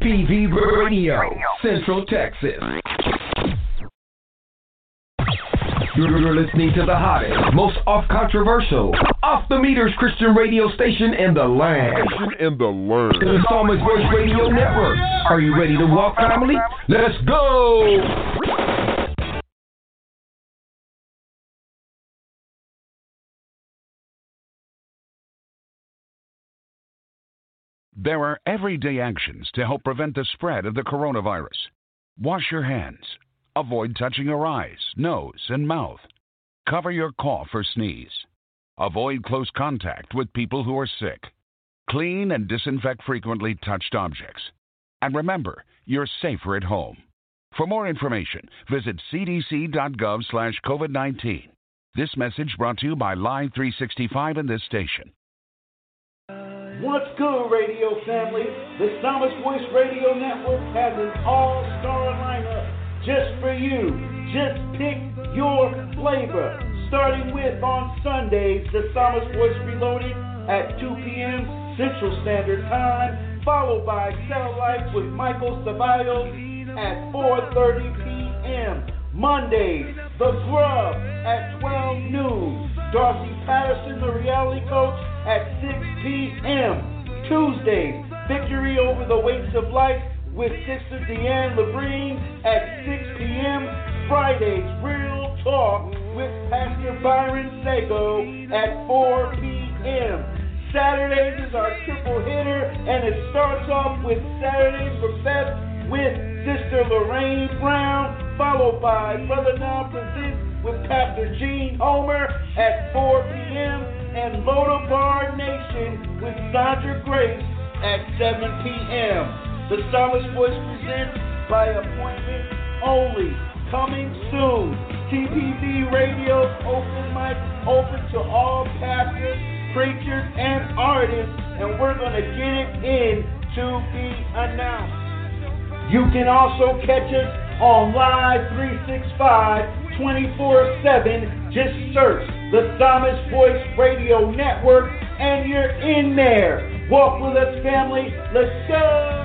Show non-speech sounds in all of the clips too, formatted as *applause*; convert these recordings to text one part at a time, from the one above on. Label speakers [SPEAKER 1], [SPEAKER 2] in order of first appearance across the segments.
[SPEAKER 1] TPV Radio, Central Texas. You're listening to the hottest, most off controversial, off the meters Christian radio station in the land.
[SPEAKER 2] In the land.
[SPEAKER 1] The Psalmist Voice Radio Network. Are you ready to walk, family? Let's go!
[SPEAKER 3] There are everyday actions to help prevent the spread of the coronavirus. Wash your hands. Avoid touching your eyes, nose, and mouth. Cover your cough or sneeze. Avoid close contact with people who are sick. Clean and disinfect frequently touched objects. And remember, you're safer at home. For more information, visit cdc.gov/covid19. This message brought to you by Live 365 and this station.
[SPEAKER 4] What's good, radio family? The Psalmist Voice Radio Network has an all-star lineup just for you. Just pick your flavor. Starting with on Sundays, the Psalmist Voice Reloaded at 2 p.m. Central Standard Time, followed by Cell Life with Michael Ceballos at 4.30 p.m. Mondays, The Grub at 12 noon. Darcy Patterson, the reality coach, at 6 p.m. Tuesdays, Victory Over the Weights of Life with Sister Deanne Labrine at 6 p.m. Fridays, Real Talk with Pastor Byron Sago at 4 p.m. Saturdays is our triple hitter, and it starts off with Saturdays for Best with Sister Lorraine Brown, followed by Brother Now Presents with Pastor Gene Homer at 4 p.m and Lodabar Nation with Sandra Grace at 7 p.m. The Psalmist Voice presents by appointment only. Coming soon. TPV Radio open mic open to all pastors, preachers, and artists, and we're going to get it in to be announced. You can also catch us on Live 365 24 7. Just search the Psalmist Voice Radio Network, and you're in there. Walk with us, family. Let's go.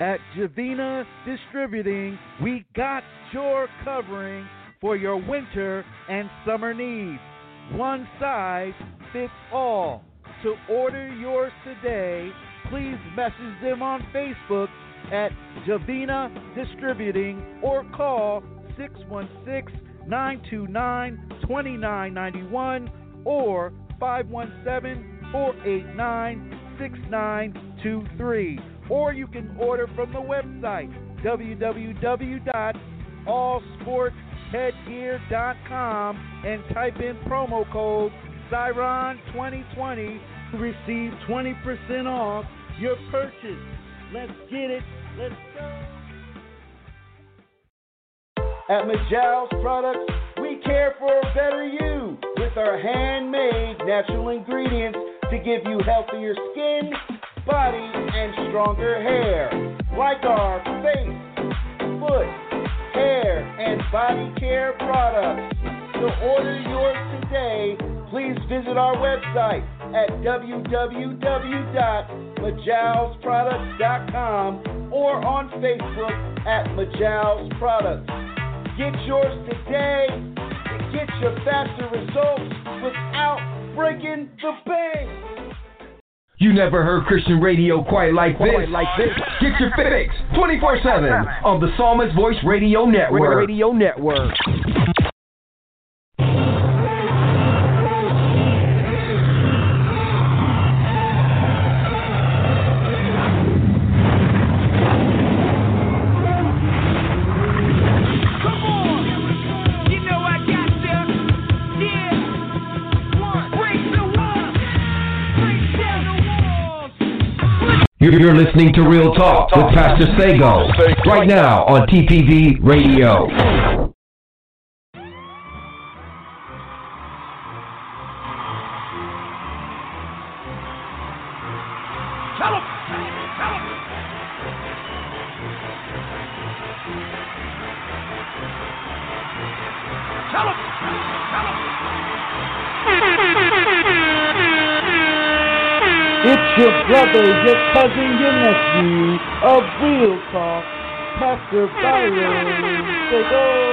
[SPEAKER 5] At Javina Distributing, we got your covering for your winter and summer needs. One size fits all. To order yours today, please message them on Facebook at Javina Distributing or call 616 929 2991 or 517 489 6923. Or you can order from the website www.allsportheadgear.com and type in promo code Siron2020 to receive 20% off your purchase. Let's get it. At Majal's Products, we care for a better you with our handmade natural ingredients to give you healthier skin, body, and stronger hair. Like our face, foot, hair, and body care products. To order yours today, please visit our website at www.majalsproducts.com or on Facebook at Majal's Products. Get yours today and get your faster results without breaking the bank.
[SPEAKER 1] You never heard Christian radio quite like this. Quite like this. Get your fix 24/7 on the Psalmist Voice Radio Network.
[SPEAKER 6] Radio Network.
[SPEAKER 1] You're listening to Real Talk with Pastor Sago right now on TPV Radio.
[SPEAKER 4] Talk, Pastor Byron.
[SPEAKER 2] Sago.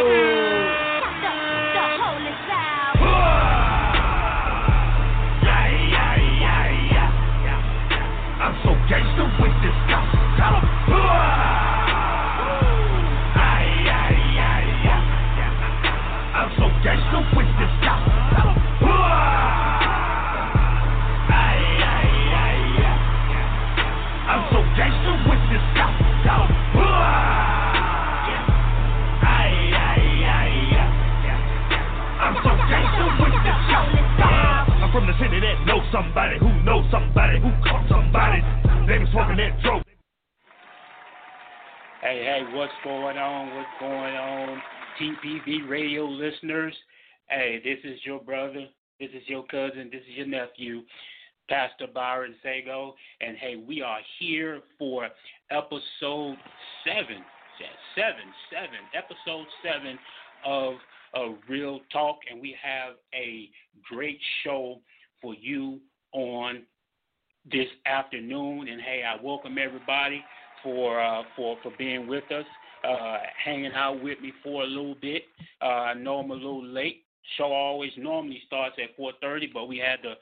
[SPEAKER 2] Somebody. They that.
[SPEAKER 6] Hey, hey, what's going on? What's going on? TPV radio listeners. Hey, this is your brother. This is your cousin. This is your nephew, Pastor Byron Sago. And hey, we are here for episode seven. Seven, seven, episode seven of uh, Real Talk. And we have a great show for you on this afternoon. And hey, I welcome everybody for uh, for for being with us, uh, hanging out with me for a little bit. Uh, I know I'm a little late. Show always normally starts at 4:30, but we had to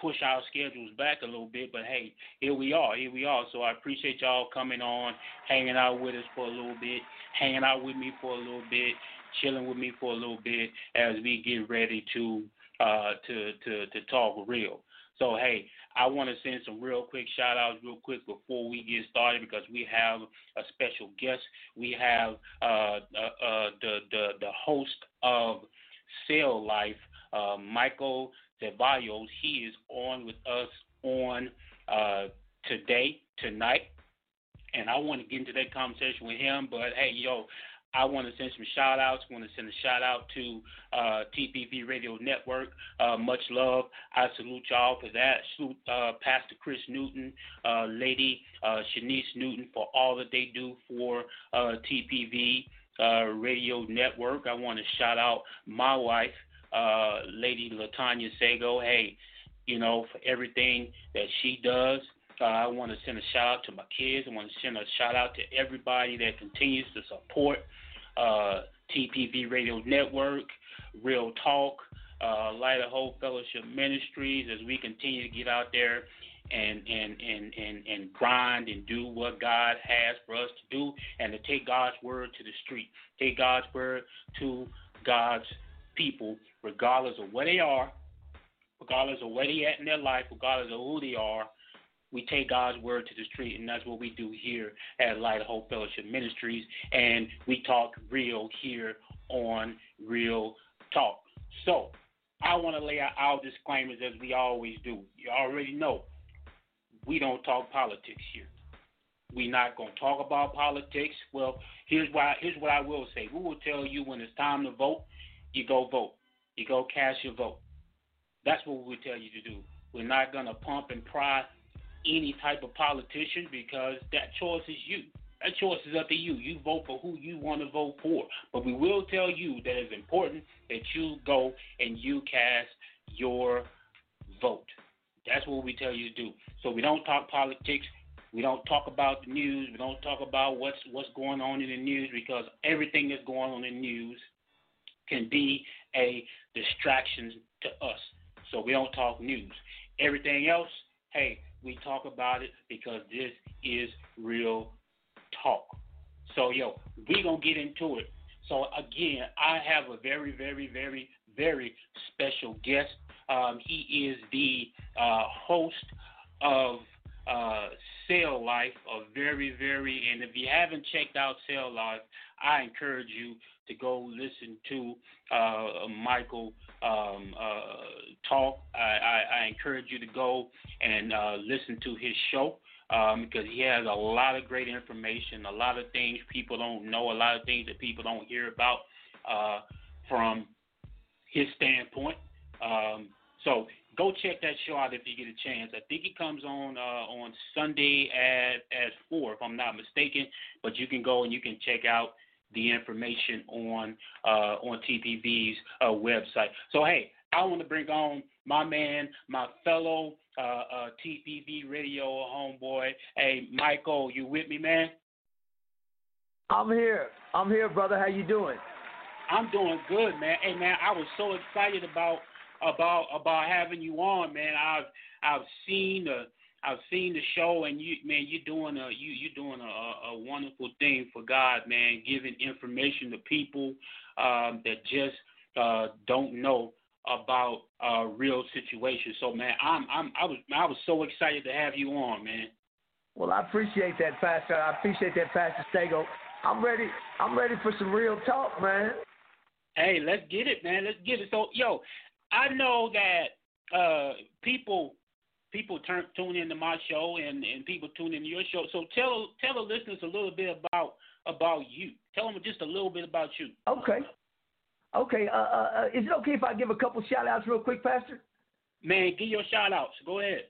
[SPEAKER 6] push our schedules back a little bit. But hey, here we are. Here we are. So I appreciate y'all coming on, hanging out with us for a little bit, hanging out with me for a little bit, chilling with me for a little bit as we get ready to uh, to to to talk real. So hey, I want to send some real quick shout outs real quick before we get started because we have a special guest. We have uh, uh, uh, the, the the host of Cell Life, uh, Michael Zeballos. He is on with us on uh, today, tonight, and I want to get into that conversation with him. But hey, yo, I want to send some shout outs. I want to send a shout out to uh, TPV Radio Network. Uh, much love. I salute y'all for that. Salute uh, Pastor Chris Newton, uh, Lady uh, Shanice Newton for all that they do for uh, TPV Radio Network. I want to shout out my wife, Lady Latanya Sago. Hey, you know, for everything that she does. Uh, I want to send a shout out to my kids. I want to send a shout out to everybody that continues to support uh, TPV Radio Network, Real Talk, uh, Light of Hope Fellowship Ministries as we continue to get out there and, and, and, and, and grind and do what God has for us to do and to take God's word to the street. Take God's word to God's people, regardless of where they are, regardless of where they at in their life, regardless of who they are we take God's word to the street, and that's what we do here at Light of Hope Fellowship Ministries. And we talk real here on Real Talk. So I want to lay out our disclaimers as we always do. You already know we don't talk politics here. We're not going to talk about politics. Well, here's why. Here's what I will say. We will tell you when it's time to vote, you go vote. You go cast your vote. That's what we tell you to do. We're not going to pump and pry any type of politician because that choice is you. That choice is up to you. You vote for who you want to vote for. But we will tell you that it's important that you go and you cast your vote. That's what we tell you to do. So we don't talk politics. We don't talk about the news. We don't talk about what's what's going on in the news because everything that's going on in the news can be a distraction to us. So we don't talk news. Everything else, hey, we talk about it because this is real talk. So, yo, we to get into it. So, again, I have a very, very, very, very special guest. Um, he is the uh, host of uh, Cell Life, a very, very, and if you haven't checked out Cell Life, I encourage you to go listen to uh, Michael um, uh, talk. I, I, I, encourage you to go and uh, listen to his show um, because he has a lot of great information, a lot of things people don't know, a lot of things that people don't hear about uh, from his standpoint. Um, so go check that show out if you get a chance. I think it comes on uh, on Sunday at at four, if I'm not mistaken. But you can go and you can check out the information on uh, on TPV's uh, website. So hey, I want to bring on my man, my fellow uh, uh, TPV Radio homeboy. Hey, Michael, you with me, man?
[SPEAKER 7] I'm here. I'm here, brother. How you doing?
[SPEAKER 6] I'm doing good, man. Hey, man, I was so excited about about about having you on, man. I've I've seen the I've seen the show, and you man, you're doing a you you're doing a, a wonderful thing for God, man. Giving information to people um, that just uh, don't know about uh, real situations. So, man, I'm I'm I was I was so excited to have you on, man.
[SPEAKER 7] Well, I appreciate that, Pastor. I appreciate that, Pastor Sago. I'm ready. I'm ready for some real talk, man.
[SPEAKER 6] Hey, let's get it, man. Let's get it. So, yo, I know that uh, people people turn tune into my show and and people tune into your show. So tell tell the listeners a little bit about about you. Tell them just a little bit about you.
[SPEAKER 7] Okay. Okay. Uh, uh, uh is it okay if I give a couple shout outs real quick, Pastor?
[SPEAKER 6] Man, give your shout outs. Go ahead.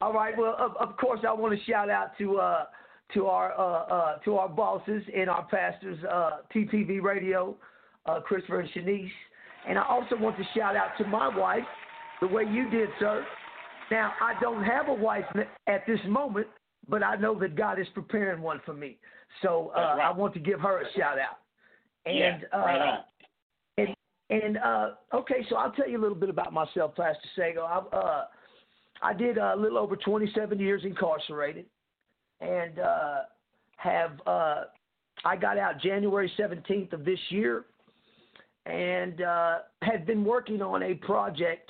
[SPEAKER 7] All right. Well, of, of course, I want to shout out to uh, to our uh, uh, to our bosses and our pastors, uh, TPV Radio, uh, Christopher and Shanice, and I also want to shout out to my wife, the way you did, sir. Now, I don't have a wife at this moment, but I know that God is preparing one for me. So uh, right. I want to give her a shout out. And
[SPEAKER 6] yeah, right
[SPEAKER 7] uh, and and uh, okay, so I'll tell you a little bit about myself, Pastor Sago. I, uh, I did a little over 27 years incarcerated, and uh, have uh, I got out January 17th of this year, and uh, had been working on a project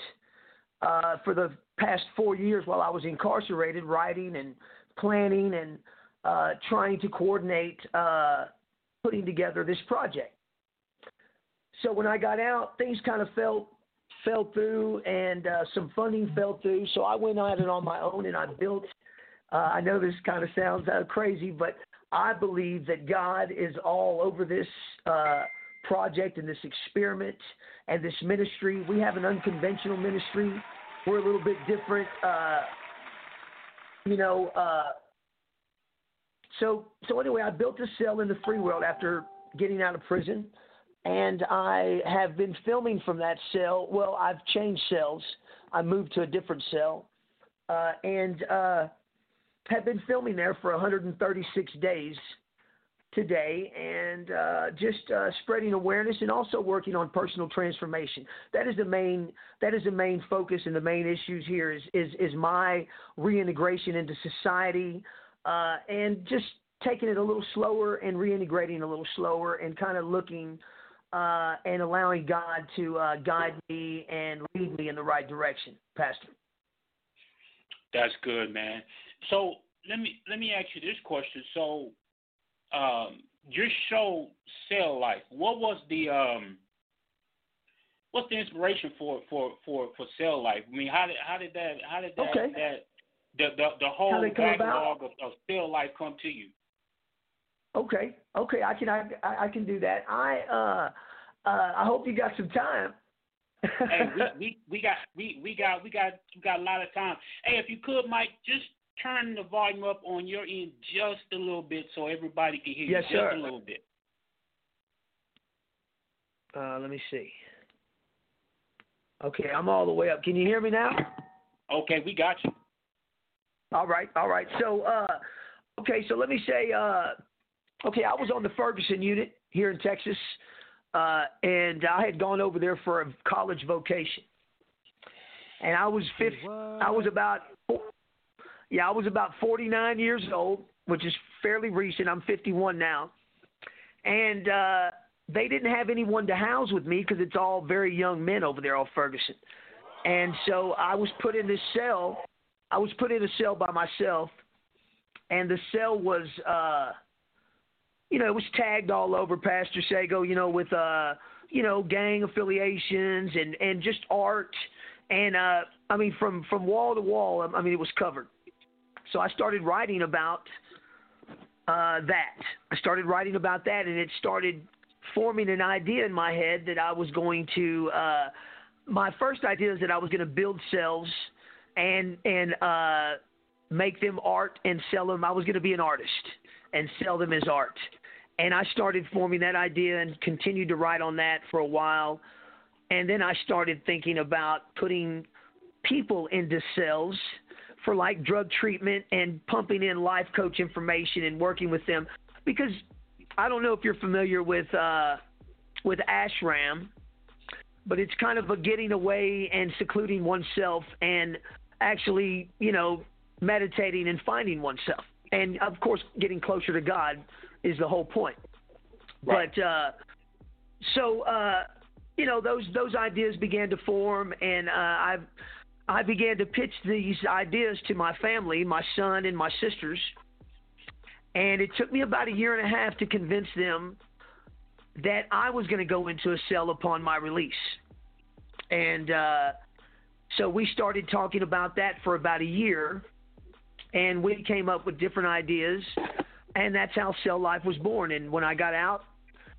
[SPEAKER 7] uh, for the past four years while I was incarcerated, writing and planning and uh, trying to coordinate uh, putting together this project. So when I got out, things kind of fell fell through, and uh, some funding fell through. So I went at it on my own, and I built. Uh, I know this kind of sounds uh, crazy, but I believe that God is all over this uh, project and this experiment and this ministry. We have an unconventional ministry we're a little bit different. Uh, you know, uh, so so anyway, I built a cell in the free world after getting out of prison, and I have been filming from that cell. Well, I've changed cells. I moved to a different cell, uh, and uh, have been filming there for 136 days today and uh, just uh, spreading awareness and also working on personal transformation. That is the main that is the main focus and the main issues here is is, is my reintegration into society uh, and just taking it a little slower and reintegrating a little slower and kind of looking uh, and allowing God to uh, guide me and lead me in the right direction, Pastor.
[SPEAKER 6] That's good, man. So let me let me ask you this question. So um, your show Cell Life. What was the um, what's the inspiration for for for for Cell Life? I mean, how did how did that how did that
[SPEAKER 7] okay.
[SPEAKER 6] that the the, the whole backlog of, of Cell Life come to you?
[SPEAKER 7] Okay, okay, I can I I can do that. I uh uh I hope you got some time.
[SPEAKER 6] hey, we, *laughs* we we got we we got we got we got a lot of time. Hey, if you could, Mike, just turn the volume up on your end just a little bit so everybody can hear
[SPEAKER 7] yes,
[SPEAKER 6] you just
[SPEAKER 7] sir.
[SPEAKER 6] a little bit.
[SPEAKER 7] Uh, let me see. Okay, I'm all the way up. Can you hear me now?
[SPEAKER 6] Okay, we got you.
[SPEAKER 7] All right, all right. So, uh, okay, so let me say, uh, okay, I was on the Ferguson unit here in Texas, uh, and I had gone over there for a college vocation, and I was 50, I was about yeah, I was about 49 years old, which is fairly recent. I'm 51 now. And uh, they didn't have anyone to house with me because it's all very young men over there off Ferguson. And so I was put in this cell. I was put in a cell by myself. And the cell was, uh, you know, it was tagged all over Pastor Sago, you know, with, uh, you know, gang affiliations and, and just art. And, uh, I mean, from, from wall to wall, I mean, it was covered. So I started writing about uh, that. I started writing about that, and it started forming an idea in my head that I was going to. Uh, my first idea is that I was going to build cells and and uh, make them art and sell them. I was going to be an artist and sell them as art. And I started forming that idea and continued to write on that for a while. And then I started thinking about putting people into cells for like drug treatment and pumping in life coach information and working with them because I don't know if you're familiar with uh, with ashram, but it's kind of a getting away and secluding oneself and actually, you know, meditating and finding oneself. And of course, getting closer to God is the whole point. Right. But uh, so uh, you know, those those ideas began to form, and uh, I began to pitch these ideas to my family, my son and my sisters. And it took me about a year and a half to convince them that I was going to go into a cell upon my release. And uh, so we started talking about that for about a year, and we came up with different ideas, and that's how Cell Life was born. And when I got out,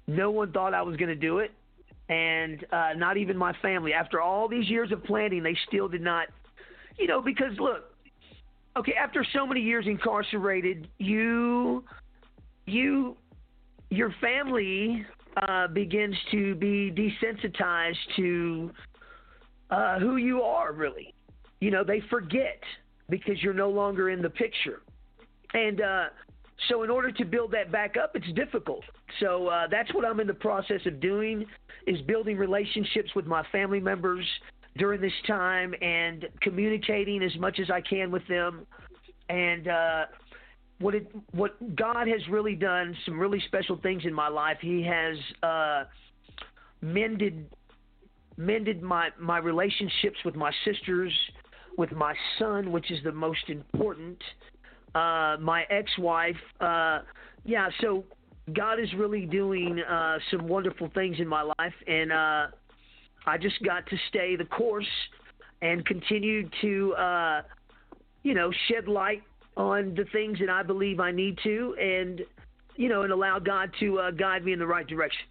[SPEAKER 7] no one thought I was going to do it, and uh, not even my family. After all these years of planning, they still did not, you know, because look, okay, after so many years incarcerated, you, you, your family uh, begins to be desensitized to uh, who you are, really. You know, they forget because you're no longer in the picture. And uh, so, in order to build that back up, it's difficult. So, uh, that's what I'm in the process of doing is building relationships with my family members during this time and communicating as much as I can with them. And uh, what it, what God has really done, some really special things in my life. He has uh, mended mended my my relationships with my sisters, with my son, which is the most important. Uh, my ex-wife, uh, yeah. So God is really doing uh, some wonderful things in my life, and uh, I just got to stay the course and continue to, uh, you know, shed light on the things that I believe I need to, and you know, and allow God to uh, guide me in the right direction.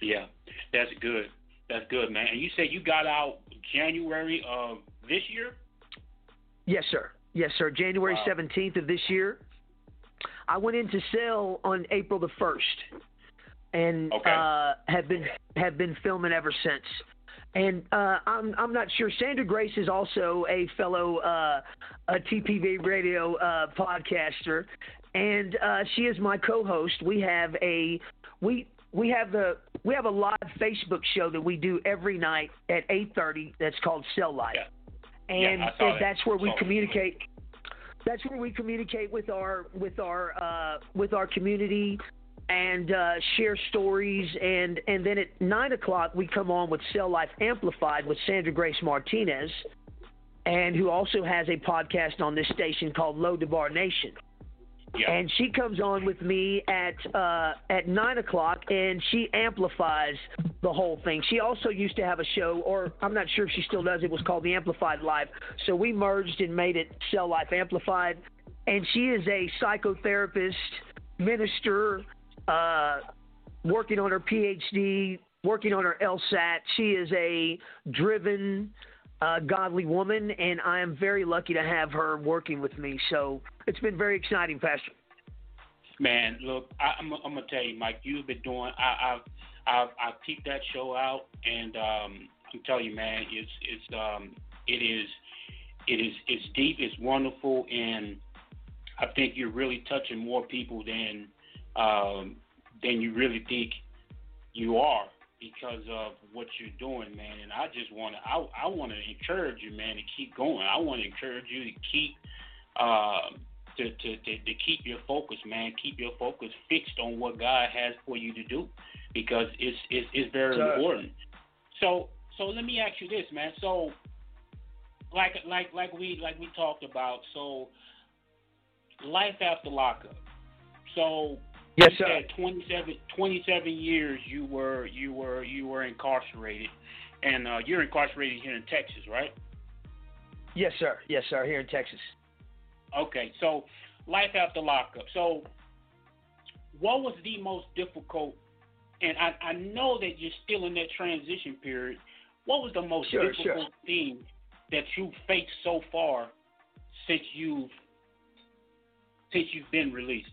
[SPEAKER 6] Yeah, that's good. That's good, man. And you say you got out January of this year?
[SPEAKER 7] Yes, sir. Yes, sir. January seventeenth of this year. I went into cell on April the first, and
[SPEAKER 6] okay.
[SPEAKER 7] uh, have been have been filming ever since. And uh, I'm I'm not sure. Sandra Grace is also a fellow uh, a TPV radio uh, podcaster, and uh, she is my co-host. We have a we we have the we have a live Facebook show that we do every night at 8:30. That's called Cell Life,
[SPEAKER 6] yeah.
[SPEAKER 7] And,
[SPEAKER 6] yeah,
[SPEAKER 7] that's where we communicate. That's where we communicate with our with our uh, with our community and uh, share stories. And and then at nine o'clock we come on with Cell Life Amplified with Sandra Grace Martinez, and who also has a podcast on this station called Lodabar Nation.
[SPEAKER 6] Yeah.
[SPEAKER 7] And she comes on with me at uh, at nine o'clock, and she amplifies the whole thing. She also used to have a show, or I'm not sure if she still does. It was called the Amplified Live. So we merged and made it Cell Life Amplified. And she is a psychotherapist, minister, uh, working on her PhD, working on her LSAT. She is a driven, uh, godly woman, and I am very lucky to have her working with me. So it's been very exciting, Pastor.
[SPEAKER 6] Man, look, I, am I'm gonna tell you, Mike. You've been doing. I, I've I've I peeped that show out, and um, I'm telling you, man, it's it's um, it is it is it's deep, it's wonderful, and I think you're really touching more people than um, than you really think you are because of what you're doing, man. And I just want to, I, I want to encourage you, man, to keep going. I want to encourage you to keep, uh, to, to, to, to keep your focus, man. Keep your focus fixed on what God has for you to do, because it's it's, it's very sure. important. So so let me ask you this, man. So like like like we like we talked about. So life after lockup. So
[SPEAKER 7] Yes,
[SPEAKER 6] sir. 27, 27 years you were you were you were incarcerated, and uh, you're incarcerated here in Texas, right?
[SPEAKER 7] Yes, sir. Yes, sir. Here in Texas.
[SPEAKER 6] Okay, so life after lockup. So, what was the most difficult? And I, I know that you're still in that transition period. What was the most
[SPEAKER 7] sure,
[SPEAKER 6] difficult
[SPEAKER 7] sure.
[SPEAKER 6] thing that you faced so far since you've since you've been released?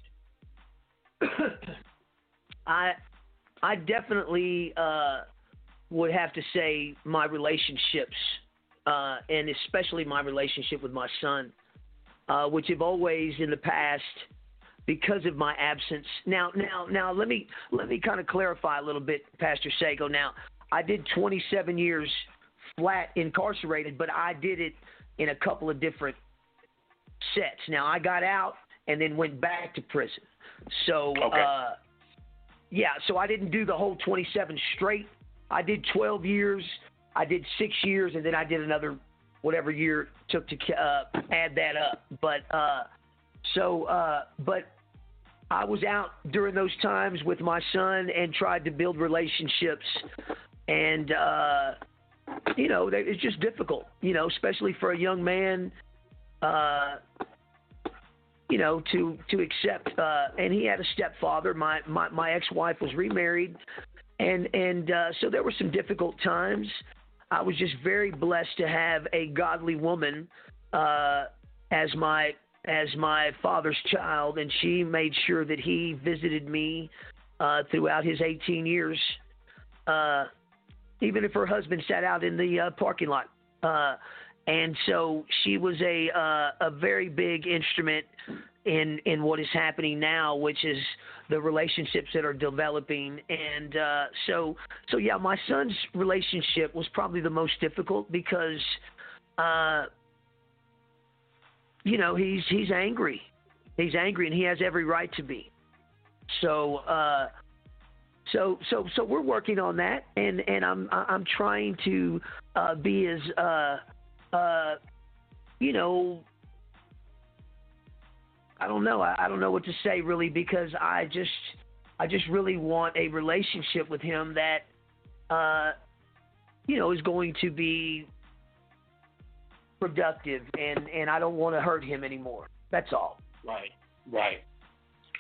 [SPEAKER 6] *coughs*
[SPEAKER 7] I I definitely uh, would have to say my relationships uh, and especially my relationship with my son, uh, which have always in the past, because of my absence. Now, now, now, let me let me kind of clarify a little bit, Pastor Sago. Now, I did 27 years flat incarcerated, but I did it in a couple of different sets. Now, I got out and then went back to prison. So,
[SPEAKER 6] Okay.
[SPEAKER 7] uh, yeah, so I didn't do the whole 27 straight. I did 12 years, I did six years, and then I did another whatever year it took to uh, add that up. But uh, so, uh, but I was out during those times with my son and tried to build relationships, and uh, you know, they- it's just difficult, you know, especially for a young man. Uh, you know, to to accept. Uh, and he had a stepfather. My my, my ex-wife was remarried, and and uh, so there were some difficult times. I was just very blessed to have a godly woman uh, as my as my father's child, and she made sure that he visited me uh, throughout his 18 years, uh, even if her husband sat out in the uh, parking lot. And so she was a uh, a very big instrument in in what is happening now, which is the relationships that are developing. And uh, so so yeah, my son's relationship was probably the most difficult because, uh, you know, he's he's angry, he's angry, and he has every right to be. So. Uh, so so so we're working on that, and and I'm I'm trying to uh, be as uh, uh, you know, I don't know. I, I don't know what to say really because I just I just really want a relationship with him that uh, you know is going to be productive, and and I don't want to hurt him anymore. That's all.
[SPEAKER 6] Right, right.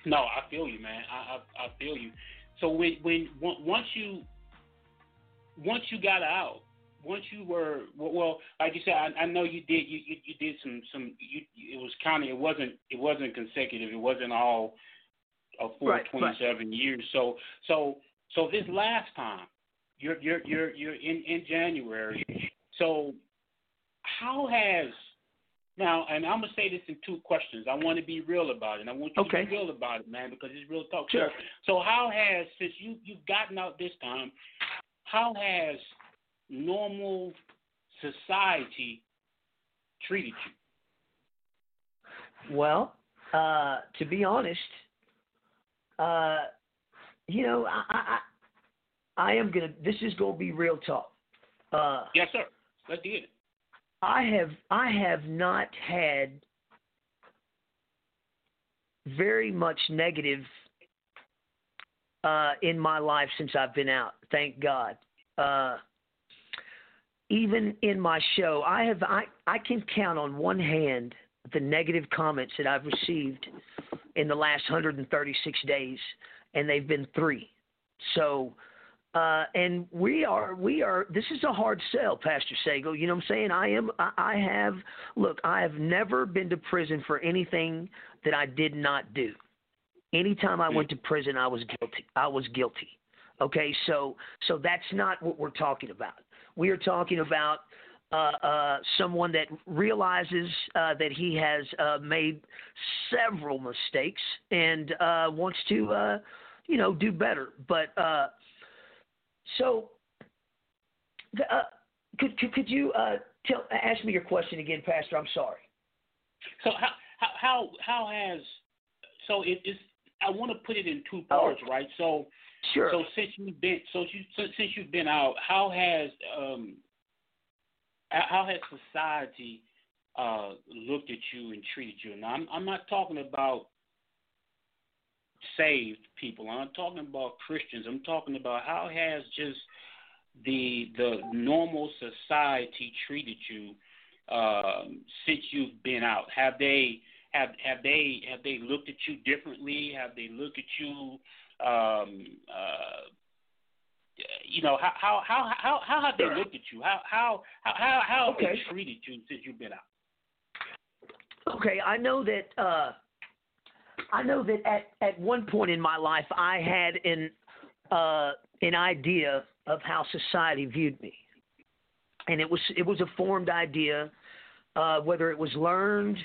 [SPEAKER 6] No, I feel you, man. I I, I feel you. So when when once you once you got out, once you were well, like you said, I, I know you did you, you you did some some you it was kind of it wasn't it wasn't consecutive. It wasn't all a full
[SPEAKER 7] Right, right.
[SPEAKER 6] years. So so so this last time, you're you're you're you're in in January. So how has now, and I'm gonna say this in two questions. I want to be real about it. And I want you
[SPEAKER 7] Okay.
[SPEAKER 6] to be real about it, man, because it's real talk.
[SPEAKER 7] Sure.
[SPEAKER 6] So, so how has since you you've gotten out this time, how has normal society treated you?
[SPEAKER 7] Well, uh, to be honest, uh, you know, I, I, I am gonna. This is gonna be real talk. Uh,
[SPEAKER 6] Yes, sir. Let's get it.
[SPEAKER 7] I have I have not had very much negative uh, in my life since I've been out. Thank God. Uh, even in my show, I have I, I can count on one hand the negative comments that I've received in the last 136 days, and they've been three. So, uh, and we are we are. This is a hard sell, Pastor Sago. You know what I'm saying? I am. I, I have. Look, I have never been to prison for anything that I did not do. Anytime I went to prison, I was guilty. I was guilty. Okay, so so that's not what we're talking about. We are talking about uh, uh, someone that realizes uh, that he has uh, made several mistakes and uh, wants to, uh, you know, do better. But uh, so, uh, could, could could you uh, tell ask me your question again, Pastor? I'm sorry.
[SPEAKER 6] So how how how, how has so it is? I want to put it in two parts, right? So
[SPEAKER 7] Sure.
[SPEAKER 6] So since you've been so you since you've been out, how has um how has society uh looked at you and treated you? Now I'm I'm not talking about saved people. I'm talking about Christians. I'm talking about how has just the the normal society treated you um, since you've been out? Have they have have they have they looked at you differently? Have they looked at you? Um, uh, you know how how how how how have they looked at you? How how how how, how have
[SPEAKER 7] Okay.
[SPEAKER 6] they treated you since you've been out?
[SPEAKER 7] Okay, I know that uh, I know that at, at one point in my life I had an uh, an idea of how society viewed me. and it was it was a formed idea, uh, whether it was learned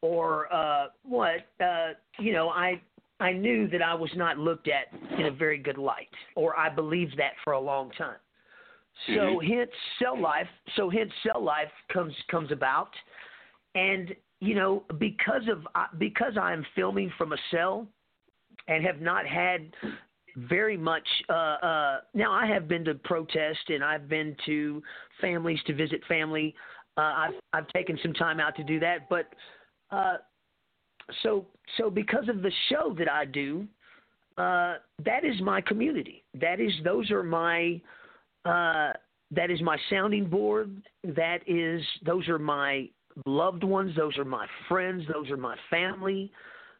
[SPEAKER 7] or uh, what. Uh, you know, I I knew that I was not looked at in a very good light, or I believed that for a long time. So mm-hmm. hence cell life. So hence cell life comes comes about, and you know because of because I am filming from a cell, and have not had very much. Uh, uh, now I have been to protest and I've been to families to visit family. Uh, I've I've taken some time out to do that, but uh, so so because of the show that I do, uh, that is my community. That is those are my uh, that is my sounding board. That is those are my loved ones. Those are my friends. Those are my family.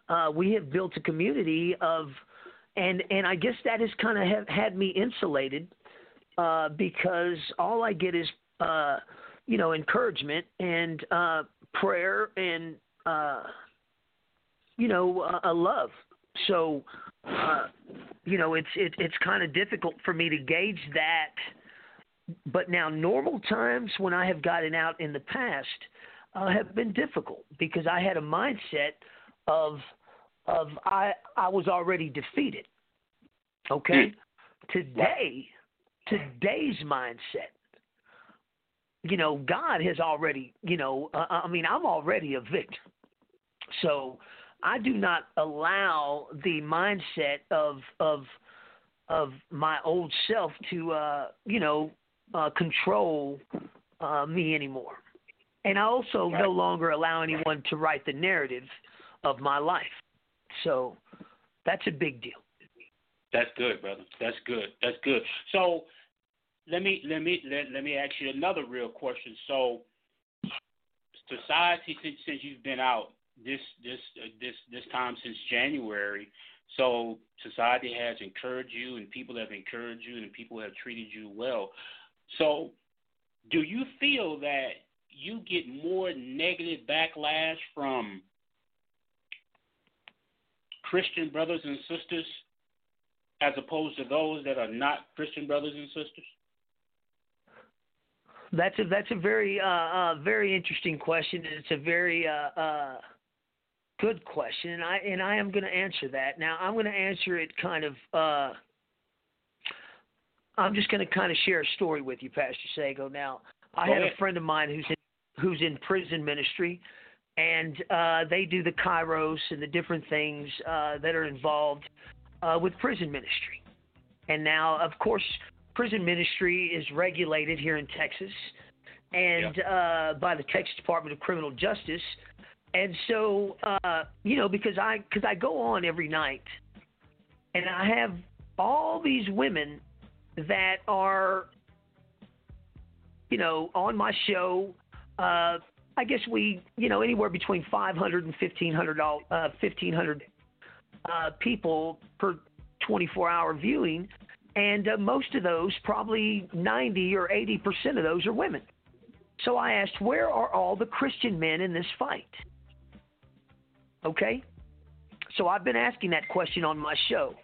[SPEAKER 7] Uh, we have built a community of and and I guess that has kind of had me insulated uh, because all I get is uh, you know encouragement and uh, prayer and uh, you know a love. So uh, you know it's it, it's kind of difficult for me to gauge that. But now normal times when I have gotten out in the past uh, have been difficult because I had a mindset of of I I was already defeated. Okay? Hmm. Today, today's mindset. You know, God has already, you know, uh, I mean, I'm already a victim. So, I do not allow the mindset of of of my old self to uh, you know, uh, control uh, me anymore. And I also right. no longer allow anyone to write the narrative of my life. So that's a big deal.
[SPEAKER 6] That's good, brother. That's good. That's good. So let me let me let, let me ask you another real question. So society since, since you've been out this this uh, this this time since January, so society has encouraged you and people have encouraged you and people have treated you well. So do you feel that you get more negative backlash from Christian brothers and sisters as opposed to those that are not Christian brothers and sisters?
[SPEAKER 7] That's a that's a very uh, uh, very interesting question, it's a very uh, uh good question, and I and I am going to answer that. Now I'm going to answer it kind of. Uh, I'm just going to kind of share a story with you, Pastor Sago. Now I Go had ahead. a friend of mine who's in who's in prison ministry, and uh, they do the kairos and the different things uh, that are involved uh, with prison ministry. And now, of course, prison ministry is regulated here in Texas and uh, by the Texas Department of Criminal Justice. And so, uh, you know, because I because I go on every night, and I have all these women that are, you know, on my show. Uh, I guess we, you know, anywhere between 500 and 1500 uh, 1500 uh, people per 24 hour viewing, and uh, most of those, probably 90 or 80 percent of those, are women. So I asked, where are all the Christian men in this fight? Okay? So I've been asking that question on my show.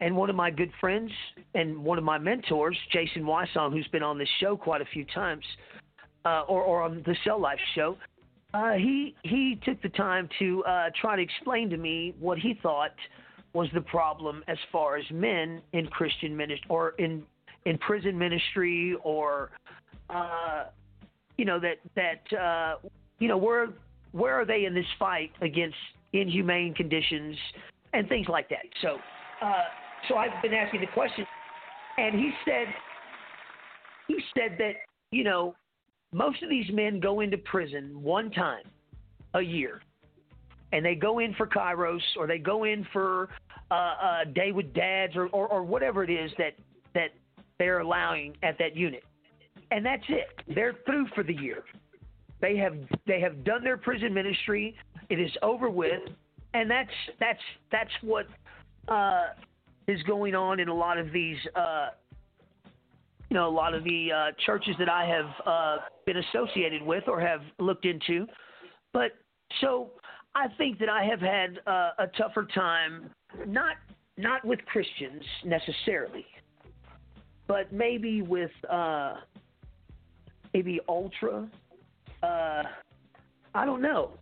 [SPEAKER 7] And one of my good friends and one of my mentors, Jason Wysong, who's been on this show quite a few times, uh, or, or on the Cell Life show, uh, he he took the time to uh, try to explain to me what he thought was the problem as far as men in Christian ministry or in in prison ministry or uh, you know that that uh, you know where where are they in this fight against inhumane conditions and things like that. So uh, so I've been asking the question, and he said he said that you know most of these men go into prison one time a year. And they go in for Kairos or they go in for uh, a day with dads or, or, or whatever it is that, that they're allowing at that unit. And that's it. They're through for the year. They have they have done their prison ministry. It is over with, and that's that's that's what uh, is going on in a lot of these uh, you know, a lot of the uh, churches that I have uh, been associated with or have looked into. But so I think that I have had uh, a tougher time, not not with Christians necessarily, but maybe with uh, maybe ultra. Uh, I don't know.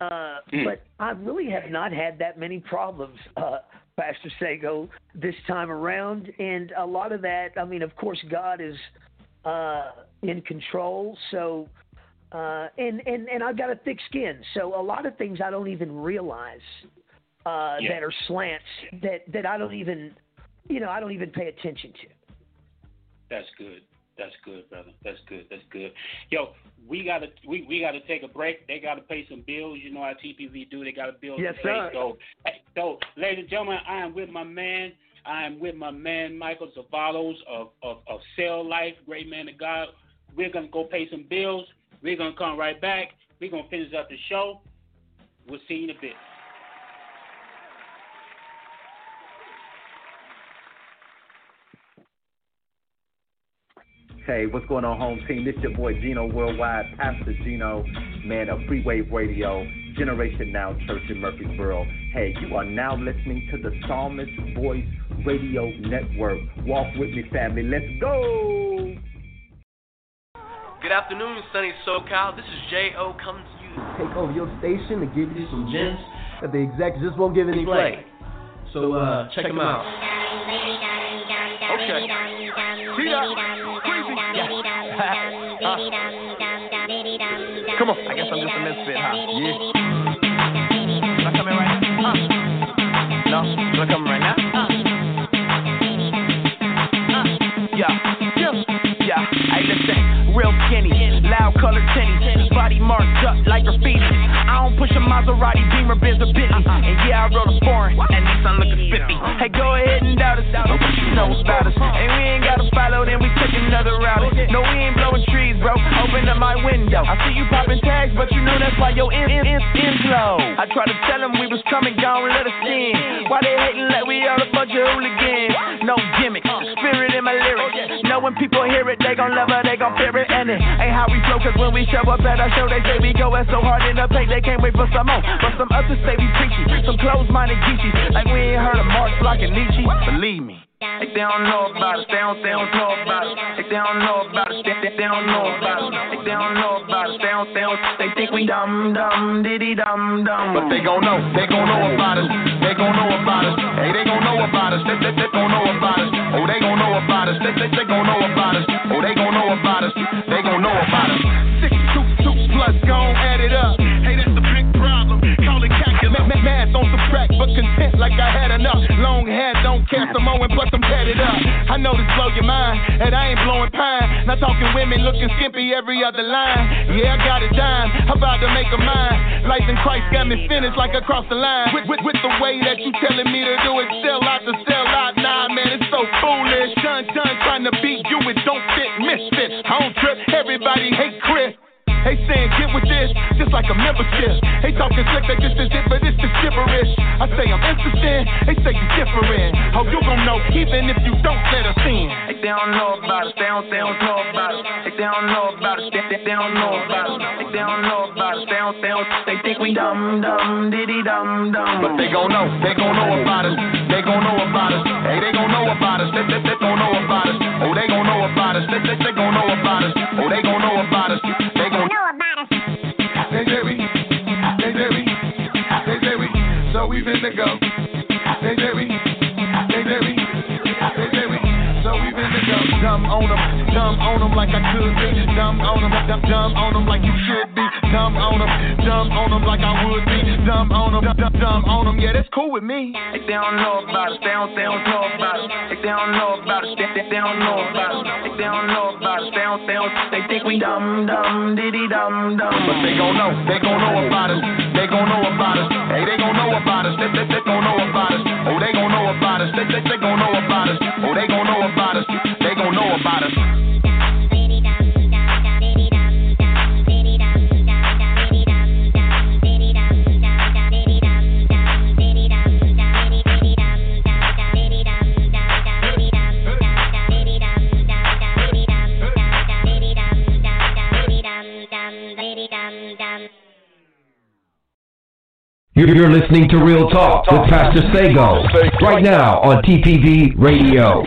[SPEAKER 7] Uh,
[SPEAKER 6] Mm.
[SPEAKER 7] But I really have not had that many problems, uh, Pastor Sago, this time around. And a lot of that, I mean, of course, God is uh, in control. So, uh, and, and, and I've got a thick skin. So a lot of things I don't even realize uh,
[SPEAKER 6] Yeah.
[SPEAKER 7] that are slants that, that I don't even, you know, I don't even pay attention to.
[SPEAKER 6] That's good. That's good, brother. That's good. That's good. Yo, we gotta we, we gotta take a break. They gotta pay some bills. You know how TPV do. They gotta bill
[SPEAKER 7] Yes, sir.
[SPEAKER 6] So, so, ladies and gentlemen, I am with my man. I am with my man Michael Zavalos of, of of Cell Life, great man of God. We're gonna go pay some bills. We're gonna come right back. We're gonna finish up the show. We'll see you in a bit.
[SPEAKER 8] Hey, what's going on, home team? This is your boy Gino Worldwide, Pastor Gino, man of Free Wave Radio, Generation Now Church in Murfreesboro. Hey, you are now listening to the Psalmist Voice Radio Network. Walk with me, family. Let's go.
[SPEAKER 9] Good afternoon, sunny SoCal. This is J.O. coming to you.
[SPEAKER 10] take over your station and give you some gems that the execs just won't give any play. So uh, check them out.
[SPEAKER 9] Okay. Come on. I guess I'm just a misfit, huh? Yeah. Come in right now? Huh? No? Come in right now? Uh, yeah. Yeah. Yeah. Hey, listen. Real skinny. Loud colored tinny. Body marked up like graffiti. I don't push a Maserati, Beamer, Benz, or Bentley. And yeah, I rode a foreign. And Nissan looking spiffy. Hey, go ahead and doubt us. But what you know about us? And we ain't gotta follow, then we took another route. No, we ain't blowing trees, bro. Open up my window. I see you popping tags, but you know that's why your in, in, in, low. I tried to tell them we was coming, gone, let us in. Why they hating like we all a bunch of hooligans? No gimmicks, spirit in my lyrics. Know when people hear it, they gon' love it, they gon' fear it. And it ain't how we flow, cause when we show up at our show, they say we going so hard in the paint, they can't wait for some more. But some others say we preachy, some closed-minded geeky, like we ain't heard of Marx, Block, and Nietzsche. Believe me. Like they don't know about us, they don't, they don't know about us. Like they don't know about us, they, they, don't know about us. Like they don't know about us, they don't, they don't, they think we dumb, dumb, diddy dumb, dumb. But they gon' know, they gon' know every other line. Yeah, I got it dime. I'm about to make a mind. Life in Christ got me finished like across the line. With, with, with the way that you telling me to do it, sell out to sell out. Nah, man, it's so foolish. They, they, they don't know about us. They don't know about us, they don't, they don't, they think we dumb, dumb, diddy dumb, dumb. But they gon' know, they gon' know about us. They gon' know about us. Hey, they gon' know about us. They, they, they gon' know about us. Oh, they gon' know about us. They, they, they gon' know about us. Oh, they gon' know about us. They gon' know about us.
[SPEAKER 11] They say we, they say we, they say we, so we finna go. Dumb on them, dumb on them like I could be. Dumb on them, dumb, dumb on them like you should be. Dumb on them, dumb on them like I would be. Dumb on them, dumb, dumb on them, yeah, that's cool with me.
[SPEAKER 9] Like they don't know about us, they don't, they don't know about us. Like they don't know about us, they, they, they don't know about us. Like they don't know about us, they don't, they don't, they think we dumb, dumb, diddy dumb, dumb.
[SPEAKER 11] But they gon' know, they gon' know about us. They gon' know about us. Hey, they gon' know about us. They, they, they gon' know about us. Oh, they gon' know about us. They, they, they gon' know about us. Oh, they gon' know about us. Know about us.
[SPEAKER 1] You're listening to Real Talk with Pastor Sago right now on TPV Radio.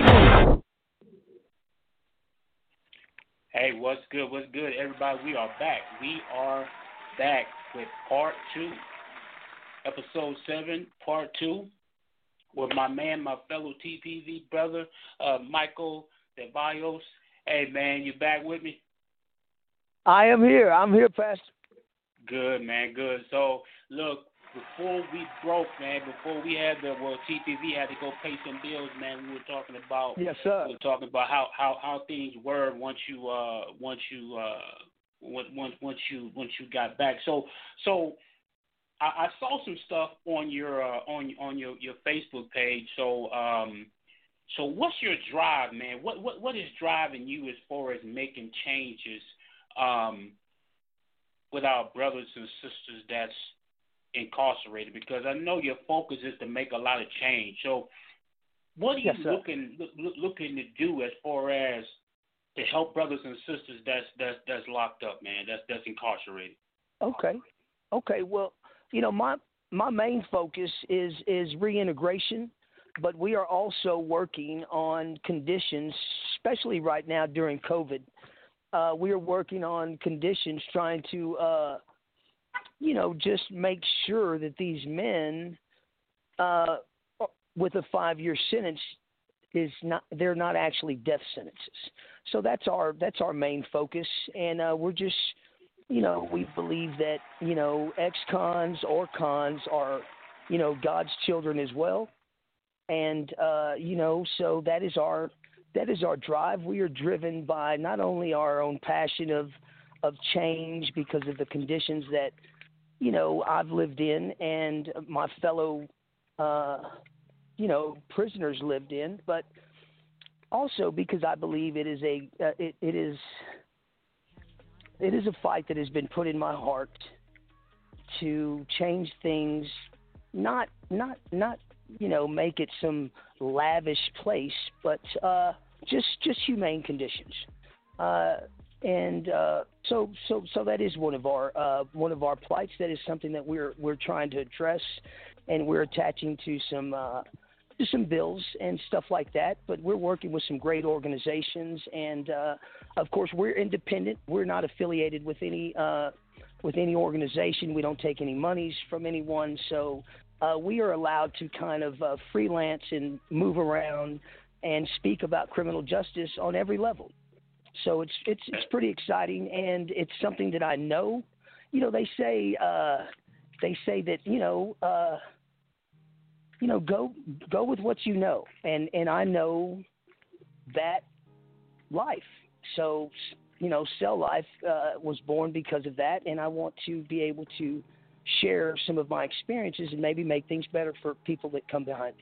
[SPEAKER 6] Hey, Hey, what's good? What's good, everybody? We are back. We are back with part two, episode seven, part two, with my man, my fellow TPV brother, uh, Michael DeVayos. Hey, man, you back with me?
[SPEAKER 7] I am here. I'm here, Pastor.
[SPEAKER 6] Good, man. Good. So, look, before we broke, man, before we had the well, TPV had to go pay some bills, man. We were talking about
[SPEAKER 7] yes, sir.
[SPEAKER 6] We were talking about how how how things were once you uh once you uh once once you once you got back. So so I, I saw some stuff on your uh, on on your your Facebook page. So um so what's your drive, man? What what what is driving you as far as making changes um with our brothers and sisters that's incarcerated because I know your focus is to make a lot of change. So, what are you
[SPEAKER 7] yes,
[SPEAKER 6] looking look, looking to do as far as to help brothers and sisters that's that's that's locked up, man, that's that's incarcerated?
[SPEAKER 7] Okay, okay. Well, you know my my main focus is is reintegration, but we are also working on conditions, especially right now during COVID. Uh, we are working on conditions trying to uh, you know, just make sure that these men uh, with a five year sentence is not they're not actually death sentences. So that's our that's our main focus, and uh, we're just you know we believe that you know ex cons or cons are you know God's children as well, and uh, you know so that is our that is our drive. We are driven by not only our own passion of of change because of the conditions that you know I've lived in and my fellow uh, you know prisoners lived in, but also because I believe it is a uh, it, it is it is a fight that has been put in my heart to change things, not not not you know make it some lavish place, but uh, just just humane conditions. Uh, and uh, so so so that is one of our uh, one of our plights. That is something that we're we're trying to address, and we're attaching to some uh, to some bills and stuff like that. But we're working with some great organizations, and uh, of course we're independent. We're not affiliated with any uh, with any organization. We don't take any monies from anyone, so. Uh, we are allowed to kind of freelance and move around and speak about criminal justice on every level. So it's it's it's pretty exciting, and it's something that I know. You know, they say uh, they say that you know uh, you know go go with what you know, and and I know that life. So you know, Cell Life uh, was born because of that, and I want to be able to share some of my experiences and maybe make things better for people that come behind.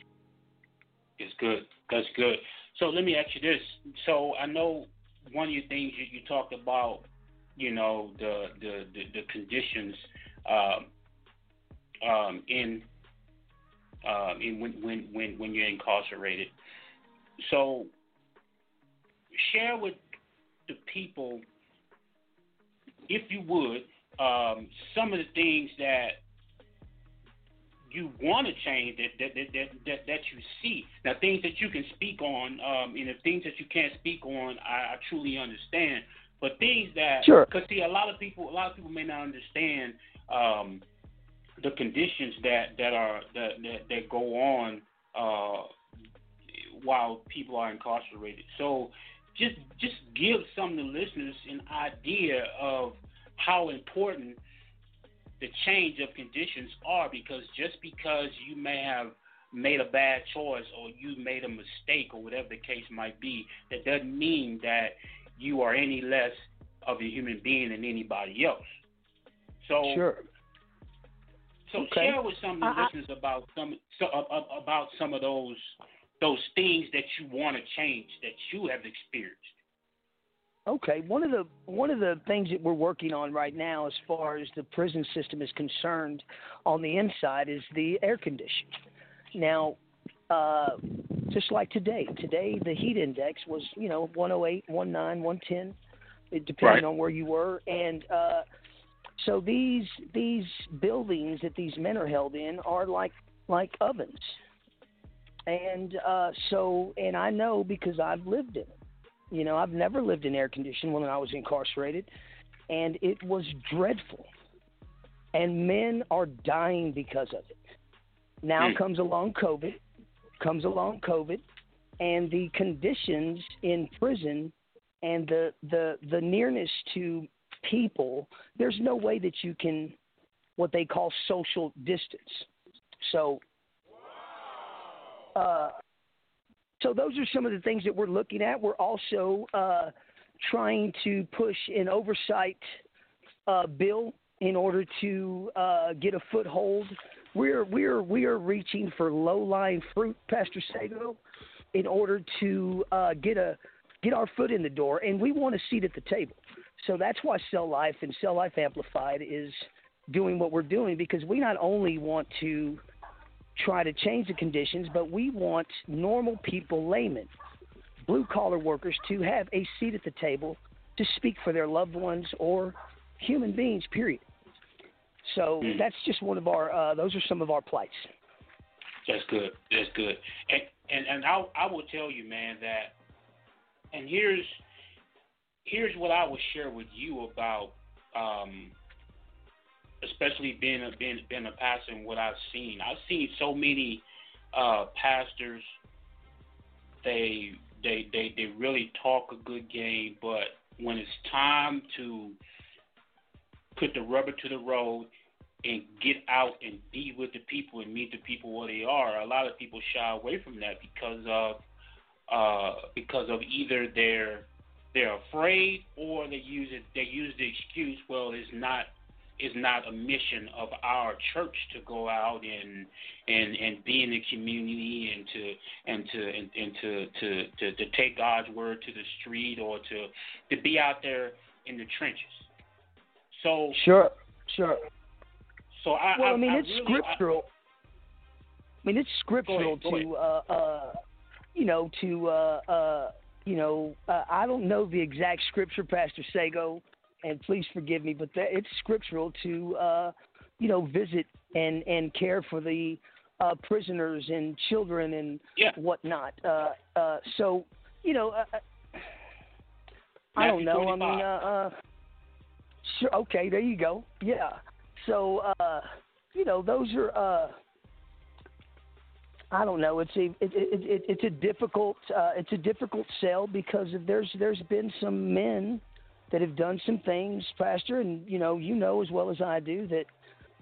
[SPEAKER 6] It's good. That's good. So let me ask you this. So I know one of the things you, you talked about, you know, the the the, the conditions um, um, in um, in when, when when when you're incarcerated. So share with the people, if you would, um, some of the things that you want to change that that, that that that that you see. Now, things that you can speak on, um, and the things that you can't speak on, I, I truly understand. But things that,
[SPEAKER 7] sure,
[SPEAKER 6] because see, a lot of people, a lot of people may not understand um, the conditions that that are that that, that go on uh, while people are incarcerated. So, just just give some of the listeners an idea of how important the change of conditions are because just because you may have made a bad choice or you made a mistake or whatever the case might be, that doesn't mean that you are any less of a human being than anybody else. So
[SPEAKER 7] sure.
[SPEAKER 6] So
[SPEAKER 7] okay.
[SPEAKER 6] share with some of the
[SPEAKER 7] I,
[SPEAKER 6] listeners about some so, uh, about some of those those things that you want to change that you have experienced.
[SPEAKER 7] Okay, one of the one of the things that we're working on right now, as far as the prison system is concerned, on the inside, is the air conditioning. Now, uh, just like today, today the heat index was you know 108, 19, 110, it depending
[SPEAKER 6] right.
[SPEAKER 7] on where you were, and uh, so these these buildings that these men are held in are like like ovens, and uh, so and I know because I've lived in them You know, I've never lived in air conditioning when I was incarcerated, and it was dreadful. And men are dying because of it. Now
[SPEAKER 6] Hmm.
[SPEAKER 7] comes along COVID, comes along COVID, and the conditions in prison and the the the nearness to people. There's no way that you can what they call social distance. So, uh, so those are some of the things that we're looking at. We're also uh, trying to push an oversight uh, bill in order to uh, get a foothold. We're we're we are reaching for low lying fruit, Pastor Sago, in order to uh, get a get our foot in the door, and we want a seat at the table. So that's why Cell Life and Cell Life Amplified is doing what we're doing because we not only want to try to change the conditions, but we want normal people, laymen, blue collar workers, to have a seat at the table to speak for their loved ones or human beings. Period. So that's just one of our. Uh, those are some of our plights.
[SPEAKER 6] That's good. That's good. And and and I I will tell you, man, that and here's here's what I will share with you about um especially being a being being a pastor and what I've seen. I've seen so many uh pastors they they they they really talk a good game, but when it's time to put the rubber to the road and get out and be with the people and meet the people where they are. A lot of people shy away from that because of uh, because of either they're they're afraid or they use it they use the excuse well it's not it's not a mission of our church to go out and and and be in the community and to and to and, and to, to to to take God's word to the street or to to be out there in the trenches. So
[SPEAKER 7] Sure, sure.
[SPEAKER 6] so I
[SPEAKER 7] well,
[SPEAKER 6] I,
[SPEAKER 7] I mean,
[SPEAKER 6] I
[SPEAKER 7] it's
[SPEAKER 6] really,
[SPEAKER 7] scriptural. I, mean, it's scriptural
[SPEAKER 6] ahead,
[SPEAKER 7] to, uh, uh, you know, to, uh, uh, you know, uh, I don't know the exact scripture, Pastor Sago, and please forgive me, but that, it's scriptural to, uh, you know, visit and and care for the uh, prisoners and children and
[SPEAKER 6] Yeah.
[SPEAKER 7] whatnot. Uh, uh, so, you know, uh, I don't know. I mean, uh, uh, sure. Okay, there you go. Yeah. So, uh, you know, those are. Uh, I don't know. It's a it, it, it, it's a difficult uh, it's a difficult sell because there's there's been some men that have done some things, Pastor, and you know you know as well as I do that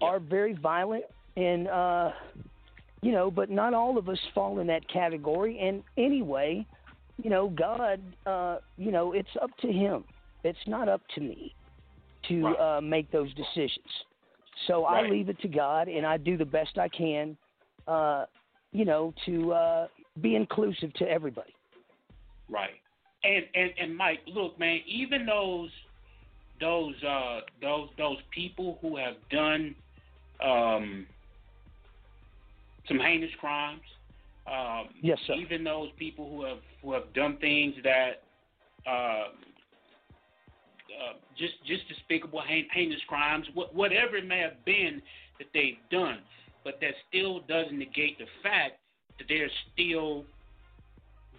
[SPEAKER 7] are very violent and uh, you know, but not all of us fall in that category. And anyway, you know, God, uh, you know, it's up to Him. It's not up to me to
[SPEAKER 6] Right.
[SPEAKER 7] uh, make those decisions. So I leave it to God, and I do the best I can, uh, you know, to uh, be inclusive to everybody.
[SPEAKER 6] Right. And and and Mike, look, man, even those those uh those those people who have done um some heinous crimes, um
[SPEAKER 7] Yes, sir.
[SPEAKER 6] even those people who have who have done things that uh uh, just just despicable, heinous crimes, wh- whatever it may have been that they've done, but that still doesn't negate the fact that they're still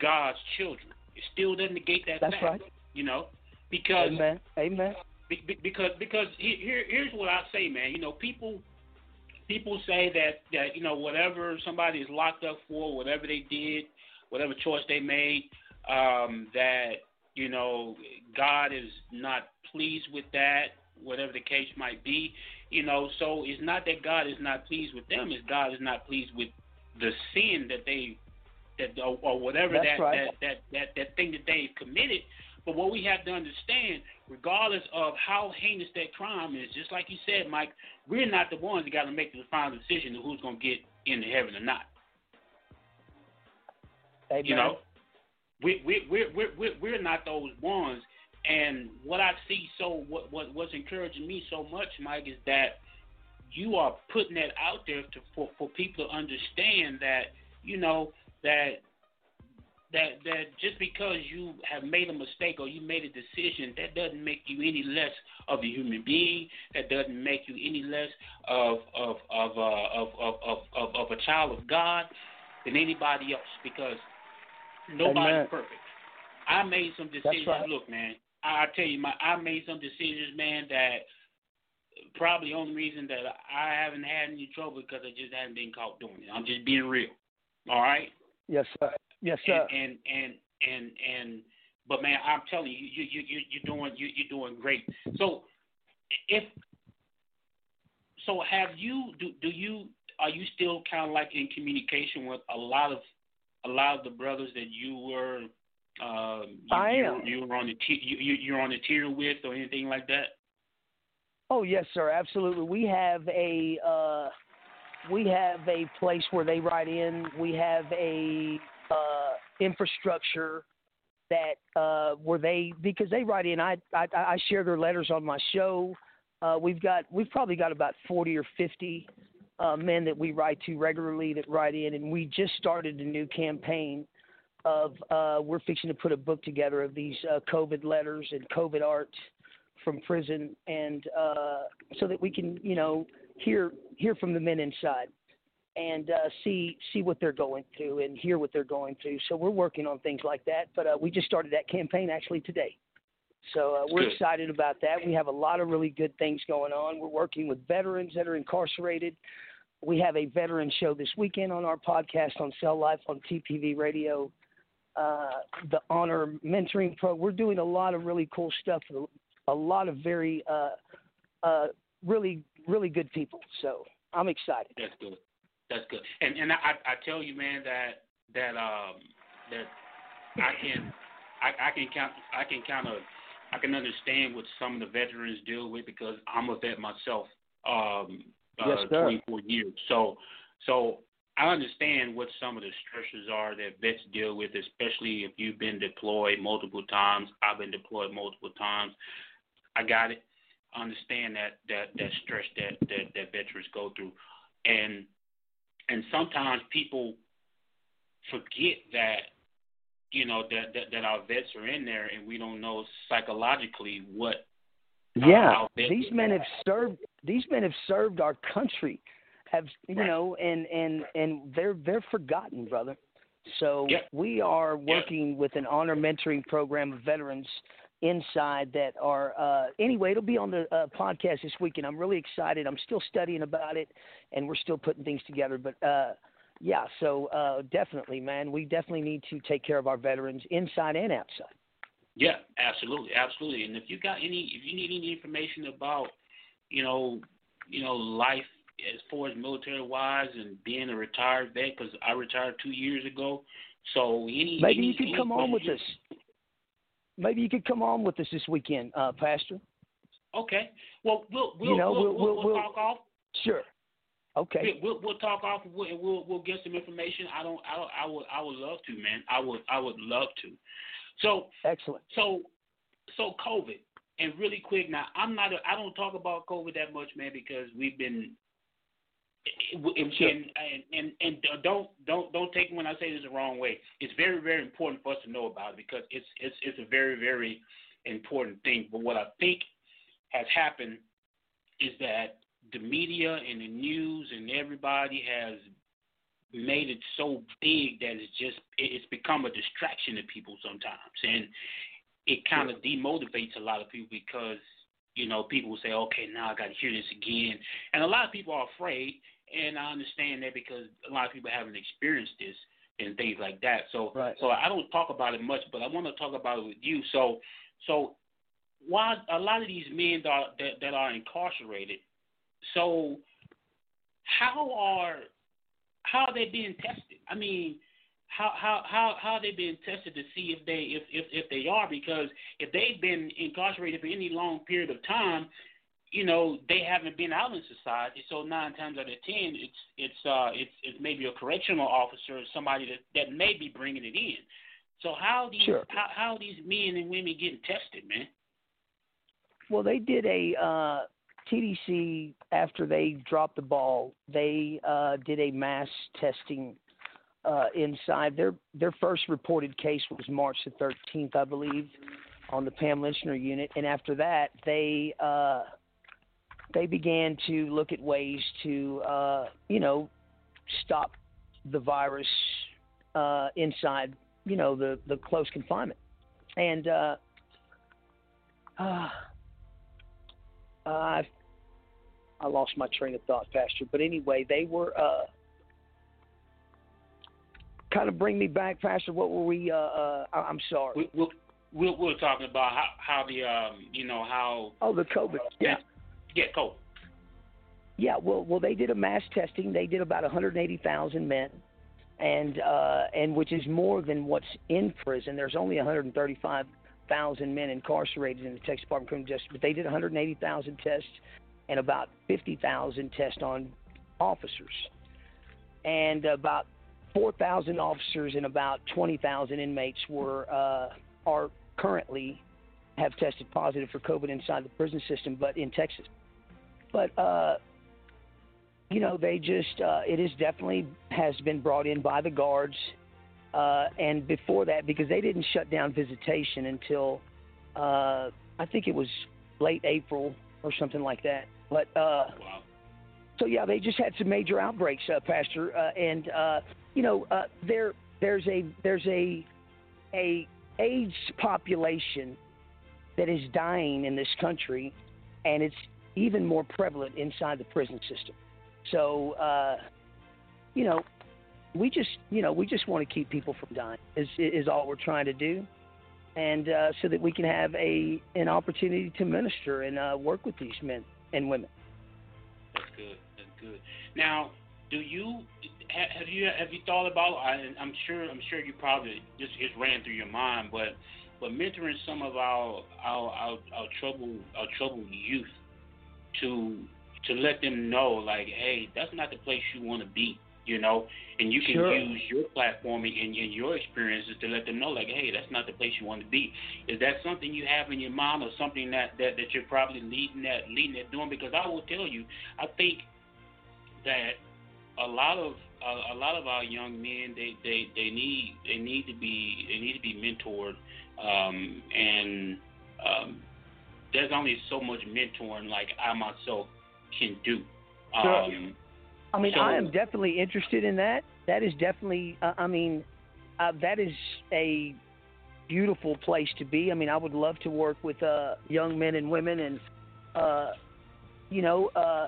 [SPEAKER 6] God's children. It still doesn't negate that
[SPEAKER 7] That's
[SPEAKER 6] fact.
[SPEAKER 7] right.
[SPEAKER 6] You know, because
[SPEAKER 7] Amen. Amen.
[SPEAKER 6] be- be- because because he- here here's what I say, man. You know, people people say that that you know whatever somebody is locked up for, whatever they did, whatever choice they made, um, that you know God is not pleased with that, whatever the case might be. You know, so it's not that God is not pleased with them; it's God is not pleased with the sin that they that or, or whatever that,
[SPEAKER 7] right.
[SPEAKER 6] that that that that thing that they've committed. But what we have to understand, regardless of how heinous that crime is, just like you said, Mike, we're not the ones that got to make the final decision of who's going to get into heaven or not.
[SPEAKER 7] Amen.
[SPEAKER 6] You know, we we we we we we're not those ones. And what I see, so what what what's encouraging me so much, Mike, is that you are putting that out there to for for people to understand that you know that that that just because you have made a mistake or you made a decision, that doesn't make you any less of a human being. That doesn't make you any less of of of uh, of, of, of of of a child of God than anybody else because nobody's
[SPEAKER 7] Amen.
[SPEAKER 6] perfect. I made some decisions.
[SPEAKER 7] right.
[SPEAKER 6] Look, man, I, I tell you, my I made some decisions, man, that probably the only reason that I haven't had any trouble because I just haven't been caught doing it. I'm just being real. All right.
[SPEAKER 7] Yes, sir. Yes, sir.
[SPEAKER 6] And and and and, and but man, I'm telling you, you you you you're doing you you're doing great. So if so, have you do do you are you still kind of like in communication with a lot of a lot of the brothers that you were um, you,
[SPEAKER 7] I am.
[SPEAKER 6] you were on the t- you, you you're on the tier with or anything like that?
[SPEAKER 7] Oh yes, sir. Absolutely. We have a uh, we have a place where they write in. We have a uh, infrastructure that uh, where they because they write in. I, I I share their letters on my show. Uh, we've got we've probably got about forty or fifty uh, men that we write to regularly that write in, and we just started a new campaign of uh, we're fixing to put a book together of these uh, COVID letters and COVID art from prison, and uh, so that we can, you know, hear hear from the men inside and uh, see see what they're going through and hear what they're going through. So we're working on things like that. But uh, we just started that campaign actually today. So uh, we're excited about that. We have a lot of really good things going on. We're working with veterans that are incarcerated. We have a veteran show this weekend on our podcast on Cell Life on TPV Radio. Uh, the Honor Mentoring Pro. We're doing a lot of really cool stuff. A lot of very, uh, uh, really, really good people. So I'm excited.
[SPEAKER 6] That's good. That's good. And and I I tell you, man, that that um that I can I, I can count I can kind of I can understand what some of the veterans deal with because I'm a vet myself. Um,
[SPEAKER 7] Yes,
[SPEAKER 6] uh,
[SPEAKER 7] sir.
[SPEAKER 6] 24 years. So so I understand what some of the stresses are that vets deal with, especially if you've been deployed multiple times. I've been deployed multiple times. I got it. Understand that that that stress that that, that veterans go through, and and sometimes people forget that you know that, that that our vets are in there and we don't know psychologically what uh,
[SPEAKER 7] Yeah,
[SPEAKER 6] how vets-
[SPEAKER 7] these men have served. These men have served our country. Have you
[SPEAKER 6] Right.
[SPEAKER 7] know? And and and they're they're forgotten, brother. So
[SPEAKER 6] Yep.
[SPEAKER 7] we are working with an honor mentoring program of veterans inside that are. Uh, anyway, it'll be on the uh, podcast this weekend. I'm really excited. I'm still studying about it, and we're still putting things together. But uh, yeah, so uh, definitely, man, we definitely need to take care of our veterans inside and outside.
[SPEAKER 6] Yeah, absolutely, absolutely. And if you got any, if you need any information about, you know, you know, life as far as military wise and being a retired vet, because I retired two years ago. So any
[SPEAKER 7] Maybe
[SPEAKER 6] any,
[SPEAKER 7] you
[SPEAKER 6] can
[SPEAKER 7] come on with us. Maybe you could come on with us this weekend, uh, Pastor.
[SPEAKER 6] Okay. Well, we'll we'll
[SPEAKER 7] You know,
[SPEAKER 6] we'll,
[SPEAKER 7] we'll-
[SPEAKER 6] we'll,
[SPEAKER 7] we'll-
[SPEAKER 6] talk off.
[SPEAKER 7] Sure. Okay.
[SPEAKER 6] We'll we'll talk off and we'll, and we'll we'll get some information. I don't I don't, I would I would love to, man. I would I would love to. So
[SPEAKER 7] Excellent.
[SPEAKER 6] so so COVID and really quick now. I'm not a, I don't talk about COVID that much, man, because we've been. And,
[SPEAKER 7] Sure.
[SPEAKER 6] and, and and don't don't don't take when I say this the wrong way. It's very very important for us to know about it because it's it's it's a very very important thing. But what I think has happened is that the media and the news and everybody has made it so big that it's just it's become a distraction to people sometimes and it kind of demotivates a lot of people because you know people will say okay now i got to hear this again and a lot of people are afraid and i understand that because a lot of people haven't experienced this and things like that so
[SPEAKER 7] Right.
[SPEAKER 6] so i don't talk about it much but i want to talk about it with you so so why a lot of these men that are, that, that are incarcerated so how are how are they being tested? I mean, how how how how are they being tested to see if they if if if they are because if they've been incarcerated for any long period of time, you know they haven't been out in society. So nine times out of ten, it's it's uh it's it's maybe a correctional officer or somebody that that may be bringing it in. So how these
[SPEAKER 7] Sure.
[SPEAKER 6] how how are these men and women getting tested, man?
[SPEAKER 7] Well, they did a uh, TDC after they dropped the ball. They uh, did a mass testing uh, inside. Their their first reported case was March the 13th, I believe, on the Pam Lychner unit, and after that, they uh, they began to look at ways to uh, you know stop the virus uh, inside you know the the close confinement. and uh, uh, I I lost my train of thought, Pastor. But anyway, they were uh, kind of bring me back, Pastor. What were we? Uh, uh, I'm sorry.
[SPEAKER 6] We, we'll, we're, we're talking about how, how the um, you know how
[SPEAKER 7] oh the COVID. Yeah.
[SPEAKER 6] yeah COVID.
[SPEAKER 7] Yeah, well, well, they did a mass testing. They did about 180,000 men, and uh, and which is more than what's in prison. There's only 135,000 men incarcerated in the Texas Department of Criminal Justice, but they did 180,000 tests and about 50,000 tests on officers, and about 4,000 officers and about 20,000 inmates were uh, are currently have tested positive for COVID inside the prison system, but in Texas. But uh, you know, they just uh, it is definitely has been brought in by the guards, uh, and before that, because they didn't shut down visitation until uh, I think it was late April or something like that. But uh, so yeah, they just had some major outbreaks, uh, Pastor, uh, and uh, you know, uh, there there's a there's a a AIDS population that is dying in this country, and it's even more prevalent inside the prison system. So, uh, you know, we just you know we just want to keep people from dying is is all we're trying to do, and uh, so that we can have a an opportunity to minister and uh, work with these men and women.
[SPEAKER 6] That's good. That's good. Now, do you have you have you thought about? I, I'm sure I'm sure you probably just just ran through your mind, but but mentoring some of our our our, our troubled our troubled youth to to let them know like, hey, that's not the place you want to be, you know, and you can
[SPEAKER 7] Sure.
[SPEAKER 6] use your platform and, and your experiences to let them know like, hey, that's not the place you want to be. Is that something you have in your mind or something that that, that you're probably leading that leading that doing? Because I will tell you, I think that a lot of a, a lot of our young men they, they, they need they need to be they need to be mentored um, and um, there's only so much mentoring like I myself can do. Um,
[SPEAKER 7] I mean,
[SPEAKER 6] so-
[SPEAKER 7] I am definitely interested in that. That is definitely, uh, I mean, uh, that is a beautiful place to be. I mean, I would love to work with uh, young men and women, and uh, you know, uh,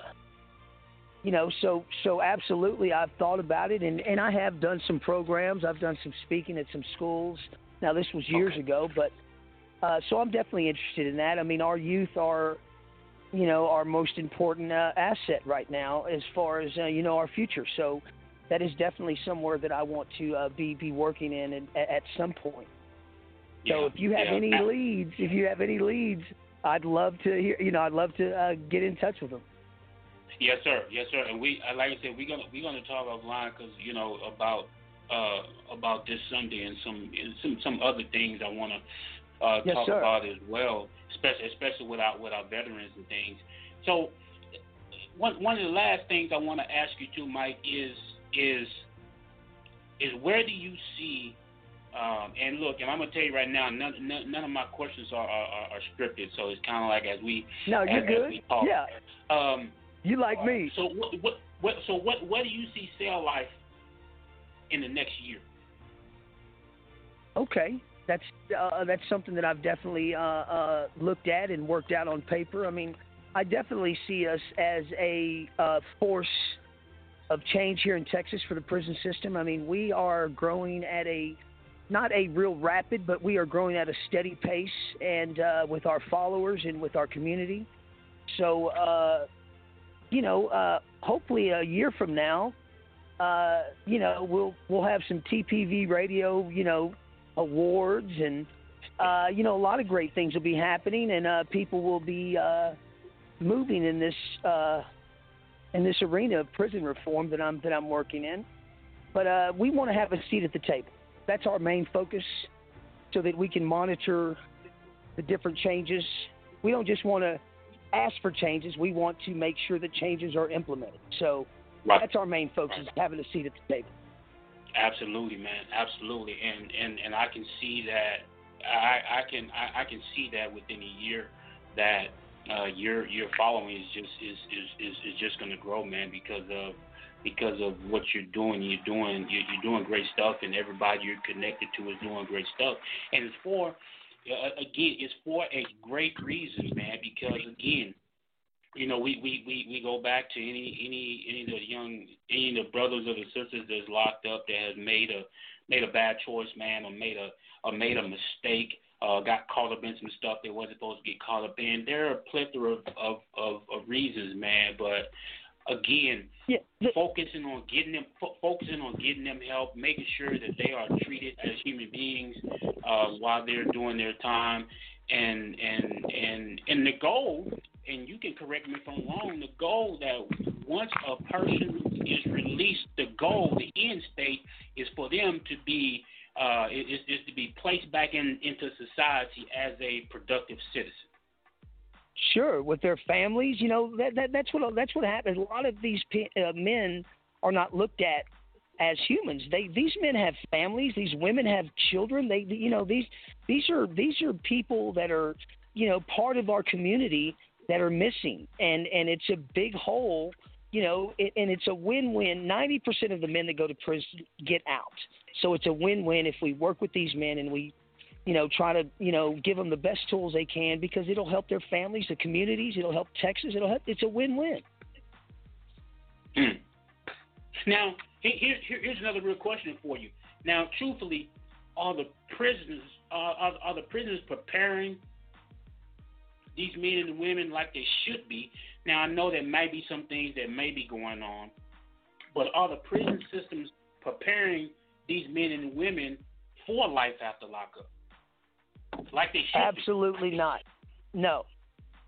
[SPEAKER 7] you know, so so absolutely, I've thought about it, and and I have done some programs. I've done some speaking at some schools. Now, this was years ago, but uh, so I'm definitely interested in that. I mean, our youth are you know, our most important uh, asset right now as far as uh, you know our future. So that is definitely somewhere that I want to uh, be be working in at, at some point. So
[SPEAKER 6] Yeah,
[SPEAKER 7] if you have
[SPEAKER 6] yeah.
[SPEAKER 7] any leads, if you have any leads, I'd love to hear. You know, I'd love to uh, get in touch with them.
[SPEAKER 6] Yes, sir. Yes, sir. And we, uh, like I said, we're gonna we're gonna talk offline because you know about uh about this Sunday and some and some some other things I want to uh,
[SPEAKER 7] Yes,
[SPEAKER 6] talk
[SPEAKER 7] sir.
[SPEAKER 6] about as well, especially especially with our with our veterans and things. So one one of the last things I want to ask you too, Mike, is is is where do you see um, and look, and I'm gonna tell you right now, none, none, none of my questions are, are, are, are scripted, so it's kind of like as we
[SPEAKER 7] No, you're
[SPEAKER 6] as,
[SPEAKER 7] good.
[SPEAKER 6] As we talk.
[SPEAKER 7] Yeah,
[SPEAKER 6] Um,
[SPEAKER 7] you like me.
[SPEAKER 6] so what, what, what, so what, where do you see cell life in the next year?
[SPEAKER 7] Okay, that's uh, that's something that I've definitely uh, uh, looked at and worked out on paper. I mean, I definitely see us as a uh, force of change here in Texas for the prison system. I mean, we are growing at a not a real rapid, but we are growing at a steady pace, and uh, with our followers and with our community. So, uh, you know, uh, hopefully a year from now, uh, you know, we'll we'll have some TPV radio, you know, awards and uh, you know a lot of great things will be happening and uh, people will be uh, moving in this uh, in this arena of prison reform that I'm that I'm working in. But uh, we want to have a seat at the table. That's our main focus, so that we can monitor the different changes. We don't just want to ask for changes. We want to make sure that changes are implemented. So
[SPEAKER 6] Right.
[SPEAKER 7] that's our main focus: is having a seat at the table.
[SPEAKER 6] Absolutely, man. Absolutely, and and and I can see that. I I can I, I can see that within a year that uh, your your following is just is is is, is just going to grow, man, because of because of what you're doing. You're doing you're, you're doing great stuff, and everybody you're connected to is doing great stuff. And as for again, it's for a great reason, man. Because again, you know, we, we, we, we go back to any any any of the young any of the brothers or the sisters that's locked up that has made a made a bad choice, man, or made a or made a mistake, uh, got caught up in some stuff they wasn't supposed to get caught up in. There are a plethora of of, of, of reasons, man, but again,
[SPEAKER 7] yeah, the,
[SPEAKER 6] focusing on getting them, fo- focusing on getting them help, making sure that they are treated as human beings uh, while they're doing their time, and and and and the goal, and you can correct me if I'm wrong, the goal that once a person is released, the goal, the end state, is for them to be uh, is, is to be placed back in into society as a productive citizen.
[SPEAKER 7] Sure, with their families, you know that, that that's what that's what happens. A lot of these uh, men are not looked at as humans. They these men have families. These women have children. They you know these these are these are people that are you know part of our community that are missing, and and it's a big hole. You know, it, and it's a win-win. Ninety percent of the men that go to prison get out, so it's a win-win if we work with these men and we you know, try to, you know, give them the best tools they can because it'll help their families, the communities, it'll help Texas, it'll help. It's a win-win.
[SPEAKER 6] Mm. Now, here, here, here's another real question for you. Now, truthfully, are the prisoners are, are, are the prisoners preparing these men and women like they should be? Now, I know there might be some things that may be going on, but are the prison systems preparing these men and women for life after lockup? Like they should.
[SPEAKER 7] Absolutely
[SPEAKER 6] be.
[SPEAKER 7] not. No,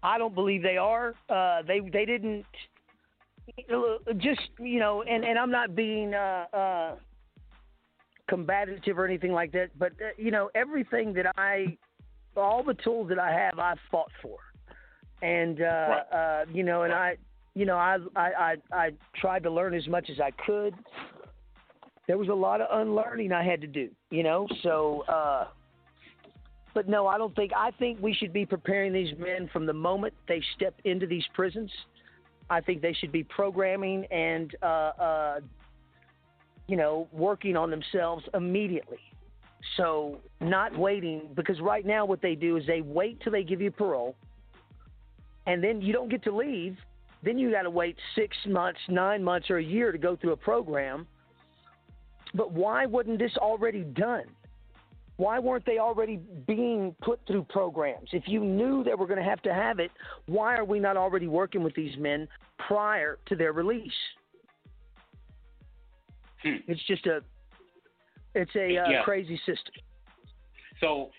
[SPEAKER 7] I don't believe they are. Uh, they they didn't. Just you know, and and I'm not being uh, uh, combative or anything like that, but uh, you know, everything that I, all the tools that I have, I fought for, and uh,
[SPEAKER 6] right.
[SPEAKER 7] uh, you know, and I, you know, I, I I I tried to learn as much as I could. There was a lot of unlearning I had to do, you know, so. uh but no, I don't think. I think we should be preparing these men from the moment they step into these prisons. I think they should be programming and, uh, uh, you know, working on themselves immediately. So not waiting because right now what they do is they wait till they give you parole, and then you don't get to leave. Then you got to wait six months, nine months, or a year to go through a program. But why wasn't this already done? Why weren't they already being put through programs? If you knew they were going to have to have it, why are we not already working with these men prior to their release?
[SPEAKER 6] Hmm.
[SPEAKER 7] It's just a, it's a uh,
[SPEAKER 6] Yeah.
[SPEAKER 7] crazy system.
[SPEAKER 6] So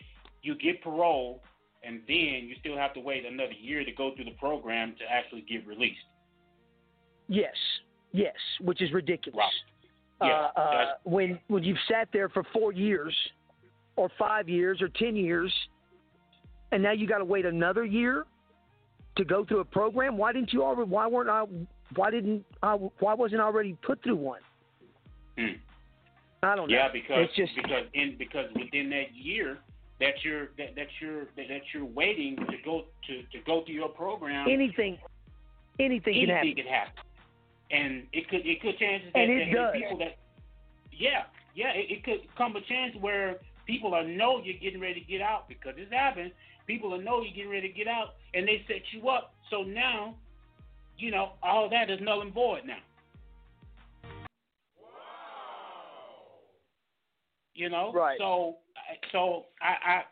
[SPEAKER 6] you get parole, and then you still have to wait another year to go through the program to actually get released.
[SPEAKER 7] Yes, yes, which is ridiculous.
[SPEAKER 6] Right. Yeah,
[SPEAKER 7] uh, uh, when when you've sat there for four years, or five years, or ten years, and now you got to wait another year to go through a program. Why didn't you already? Why weren't I? Why didn't I? Why wasn't I already put through one?
[SPEAKER 6] Hmm.
[SPEAKER 7] I don't know.
[SPEAKER 6] Yeah, because
[SPEAKER 7] it's just
[SPEAKER 6] because in because within that year that you're that, that you're that, that you're waiting to go to, to go through your program,
[SPEAKER 7] anything, anything, can happen.
[SPEAKER 6] anything could happen, and it could it could chances
[SPEAKER 7] And it
[SPEAKER 6] that
[SPEAKER 7] does.
[SPEAKER 6] people that yeah yeah it, it could come a chance where people will know you're getting ready to get out because it's happened. People will know you're getting ready to get out, and they set you up. So now, you know, all that is null and void now. Wow. You know,
[SPEAKER 7] Right.
[SPEAKER 6] So, I- so I, I,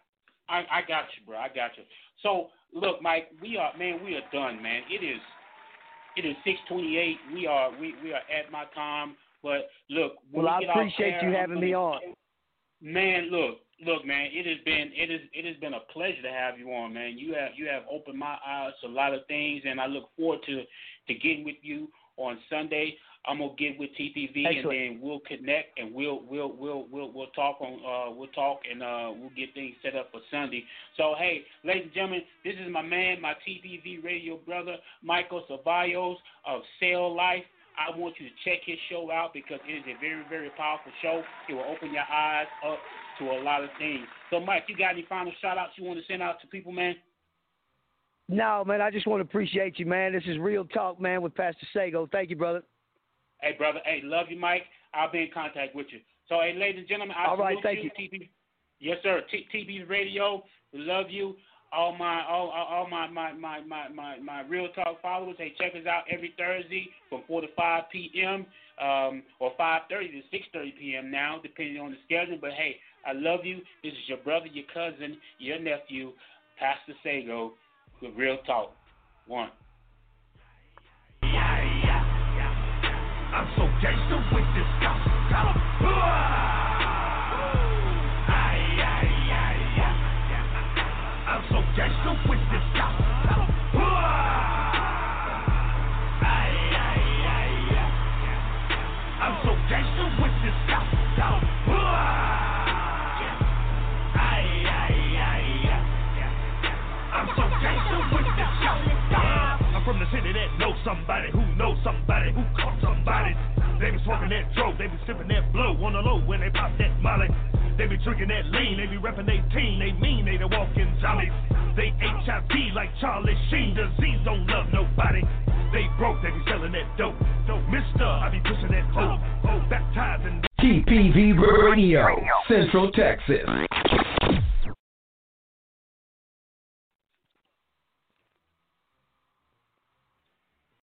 [SPEAKER 6] I, I got you, bro. I got you. So, look, Mike, we are, man, we are done, man. It is, it is six twenty-eight. We are, we, we are at my time. But look,
[SPEAKER 7] Well,
[SPEAKER 6] we
[SPEAKER 7] I appreciate
[SPEAKER 6] air,
[SPEAKER 7] you having me on.
[SPEAKER 6] Man, look, look, man. It has been, it is, it has been a pleasure to have you on, man. You have, you have opened my eyes to a lot of things, and I look forward to, to getting with you on Sunday. I'm gonna get with TPV and then we'll connect and we'll we'll we'll we'll we'll talk on uh we'll talk and uh we'll get things set up for Sunday. So hey, ladies and gentlemen, this is my man, my TPV radio brother, Michael Ceballos of Cell Life. I want you to check his show out because it is a very, very powerful show. It will open your eyes up to a lot of things. So Mike, you got any final shout outs you want to send out to people, man?
[SPEAKER 7] No, man, I just want to appreciate you, man. This is real talk, man, with Pastor Sago. Thank you, brother.
[SPEAKER 6] Hey, brother. Hey, love you, Mike. I'll be in contact with you. So, hey, ladies and gentlemen, I
[SPEAKER 7] All right, thank
[SPEAKER 6] you. TB, yes, sir. T- TB Radio. Love you. All my all, all my, my, my, my, my, my real talk followers, hey, check us out every Thursday from 4 to 5 p.m. Um, or 5:30 to 6:30 p.m. now, depending on the schedule. But hey, I love you. This is your brother, your cousin, your nephew, Pastor Sago, with Real Talk. One.
[SPEAKER 2] I'm so gangster with this. From the city that knows somebody who knows somebody who caught somebody. They be smoking that dope, they be sipping that blow on the low when they pop that molly. They be drinking that lean, they be repping they team, they mean they the walking zombies. They HIV like Charlie Sheen, disease don't love nobody. They broke, they be selling that dope. So Mister, I be pushing that hope. Oh, baptizing.
[SPEAKER 1] TPV Radio, Central Texas.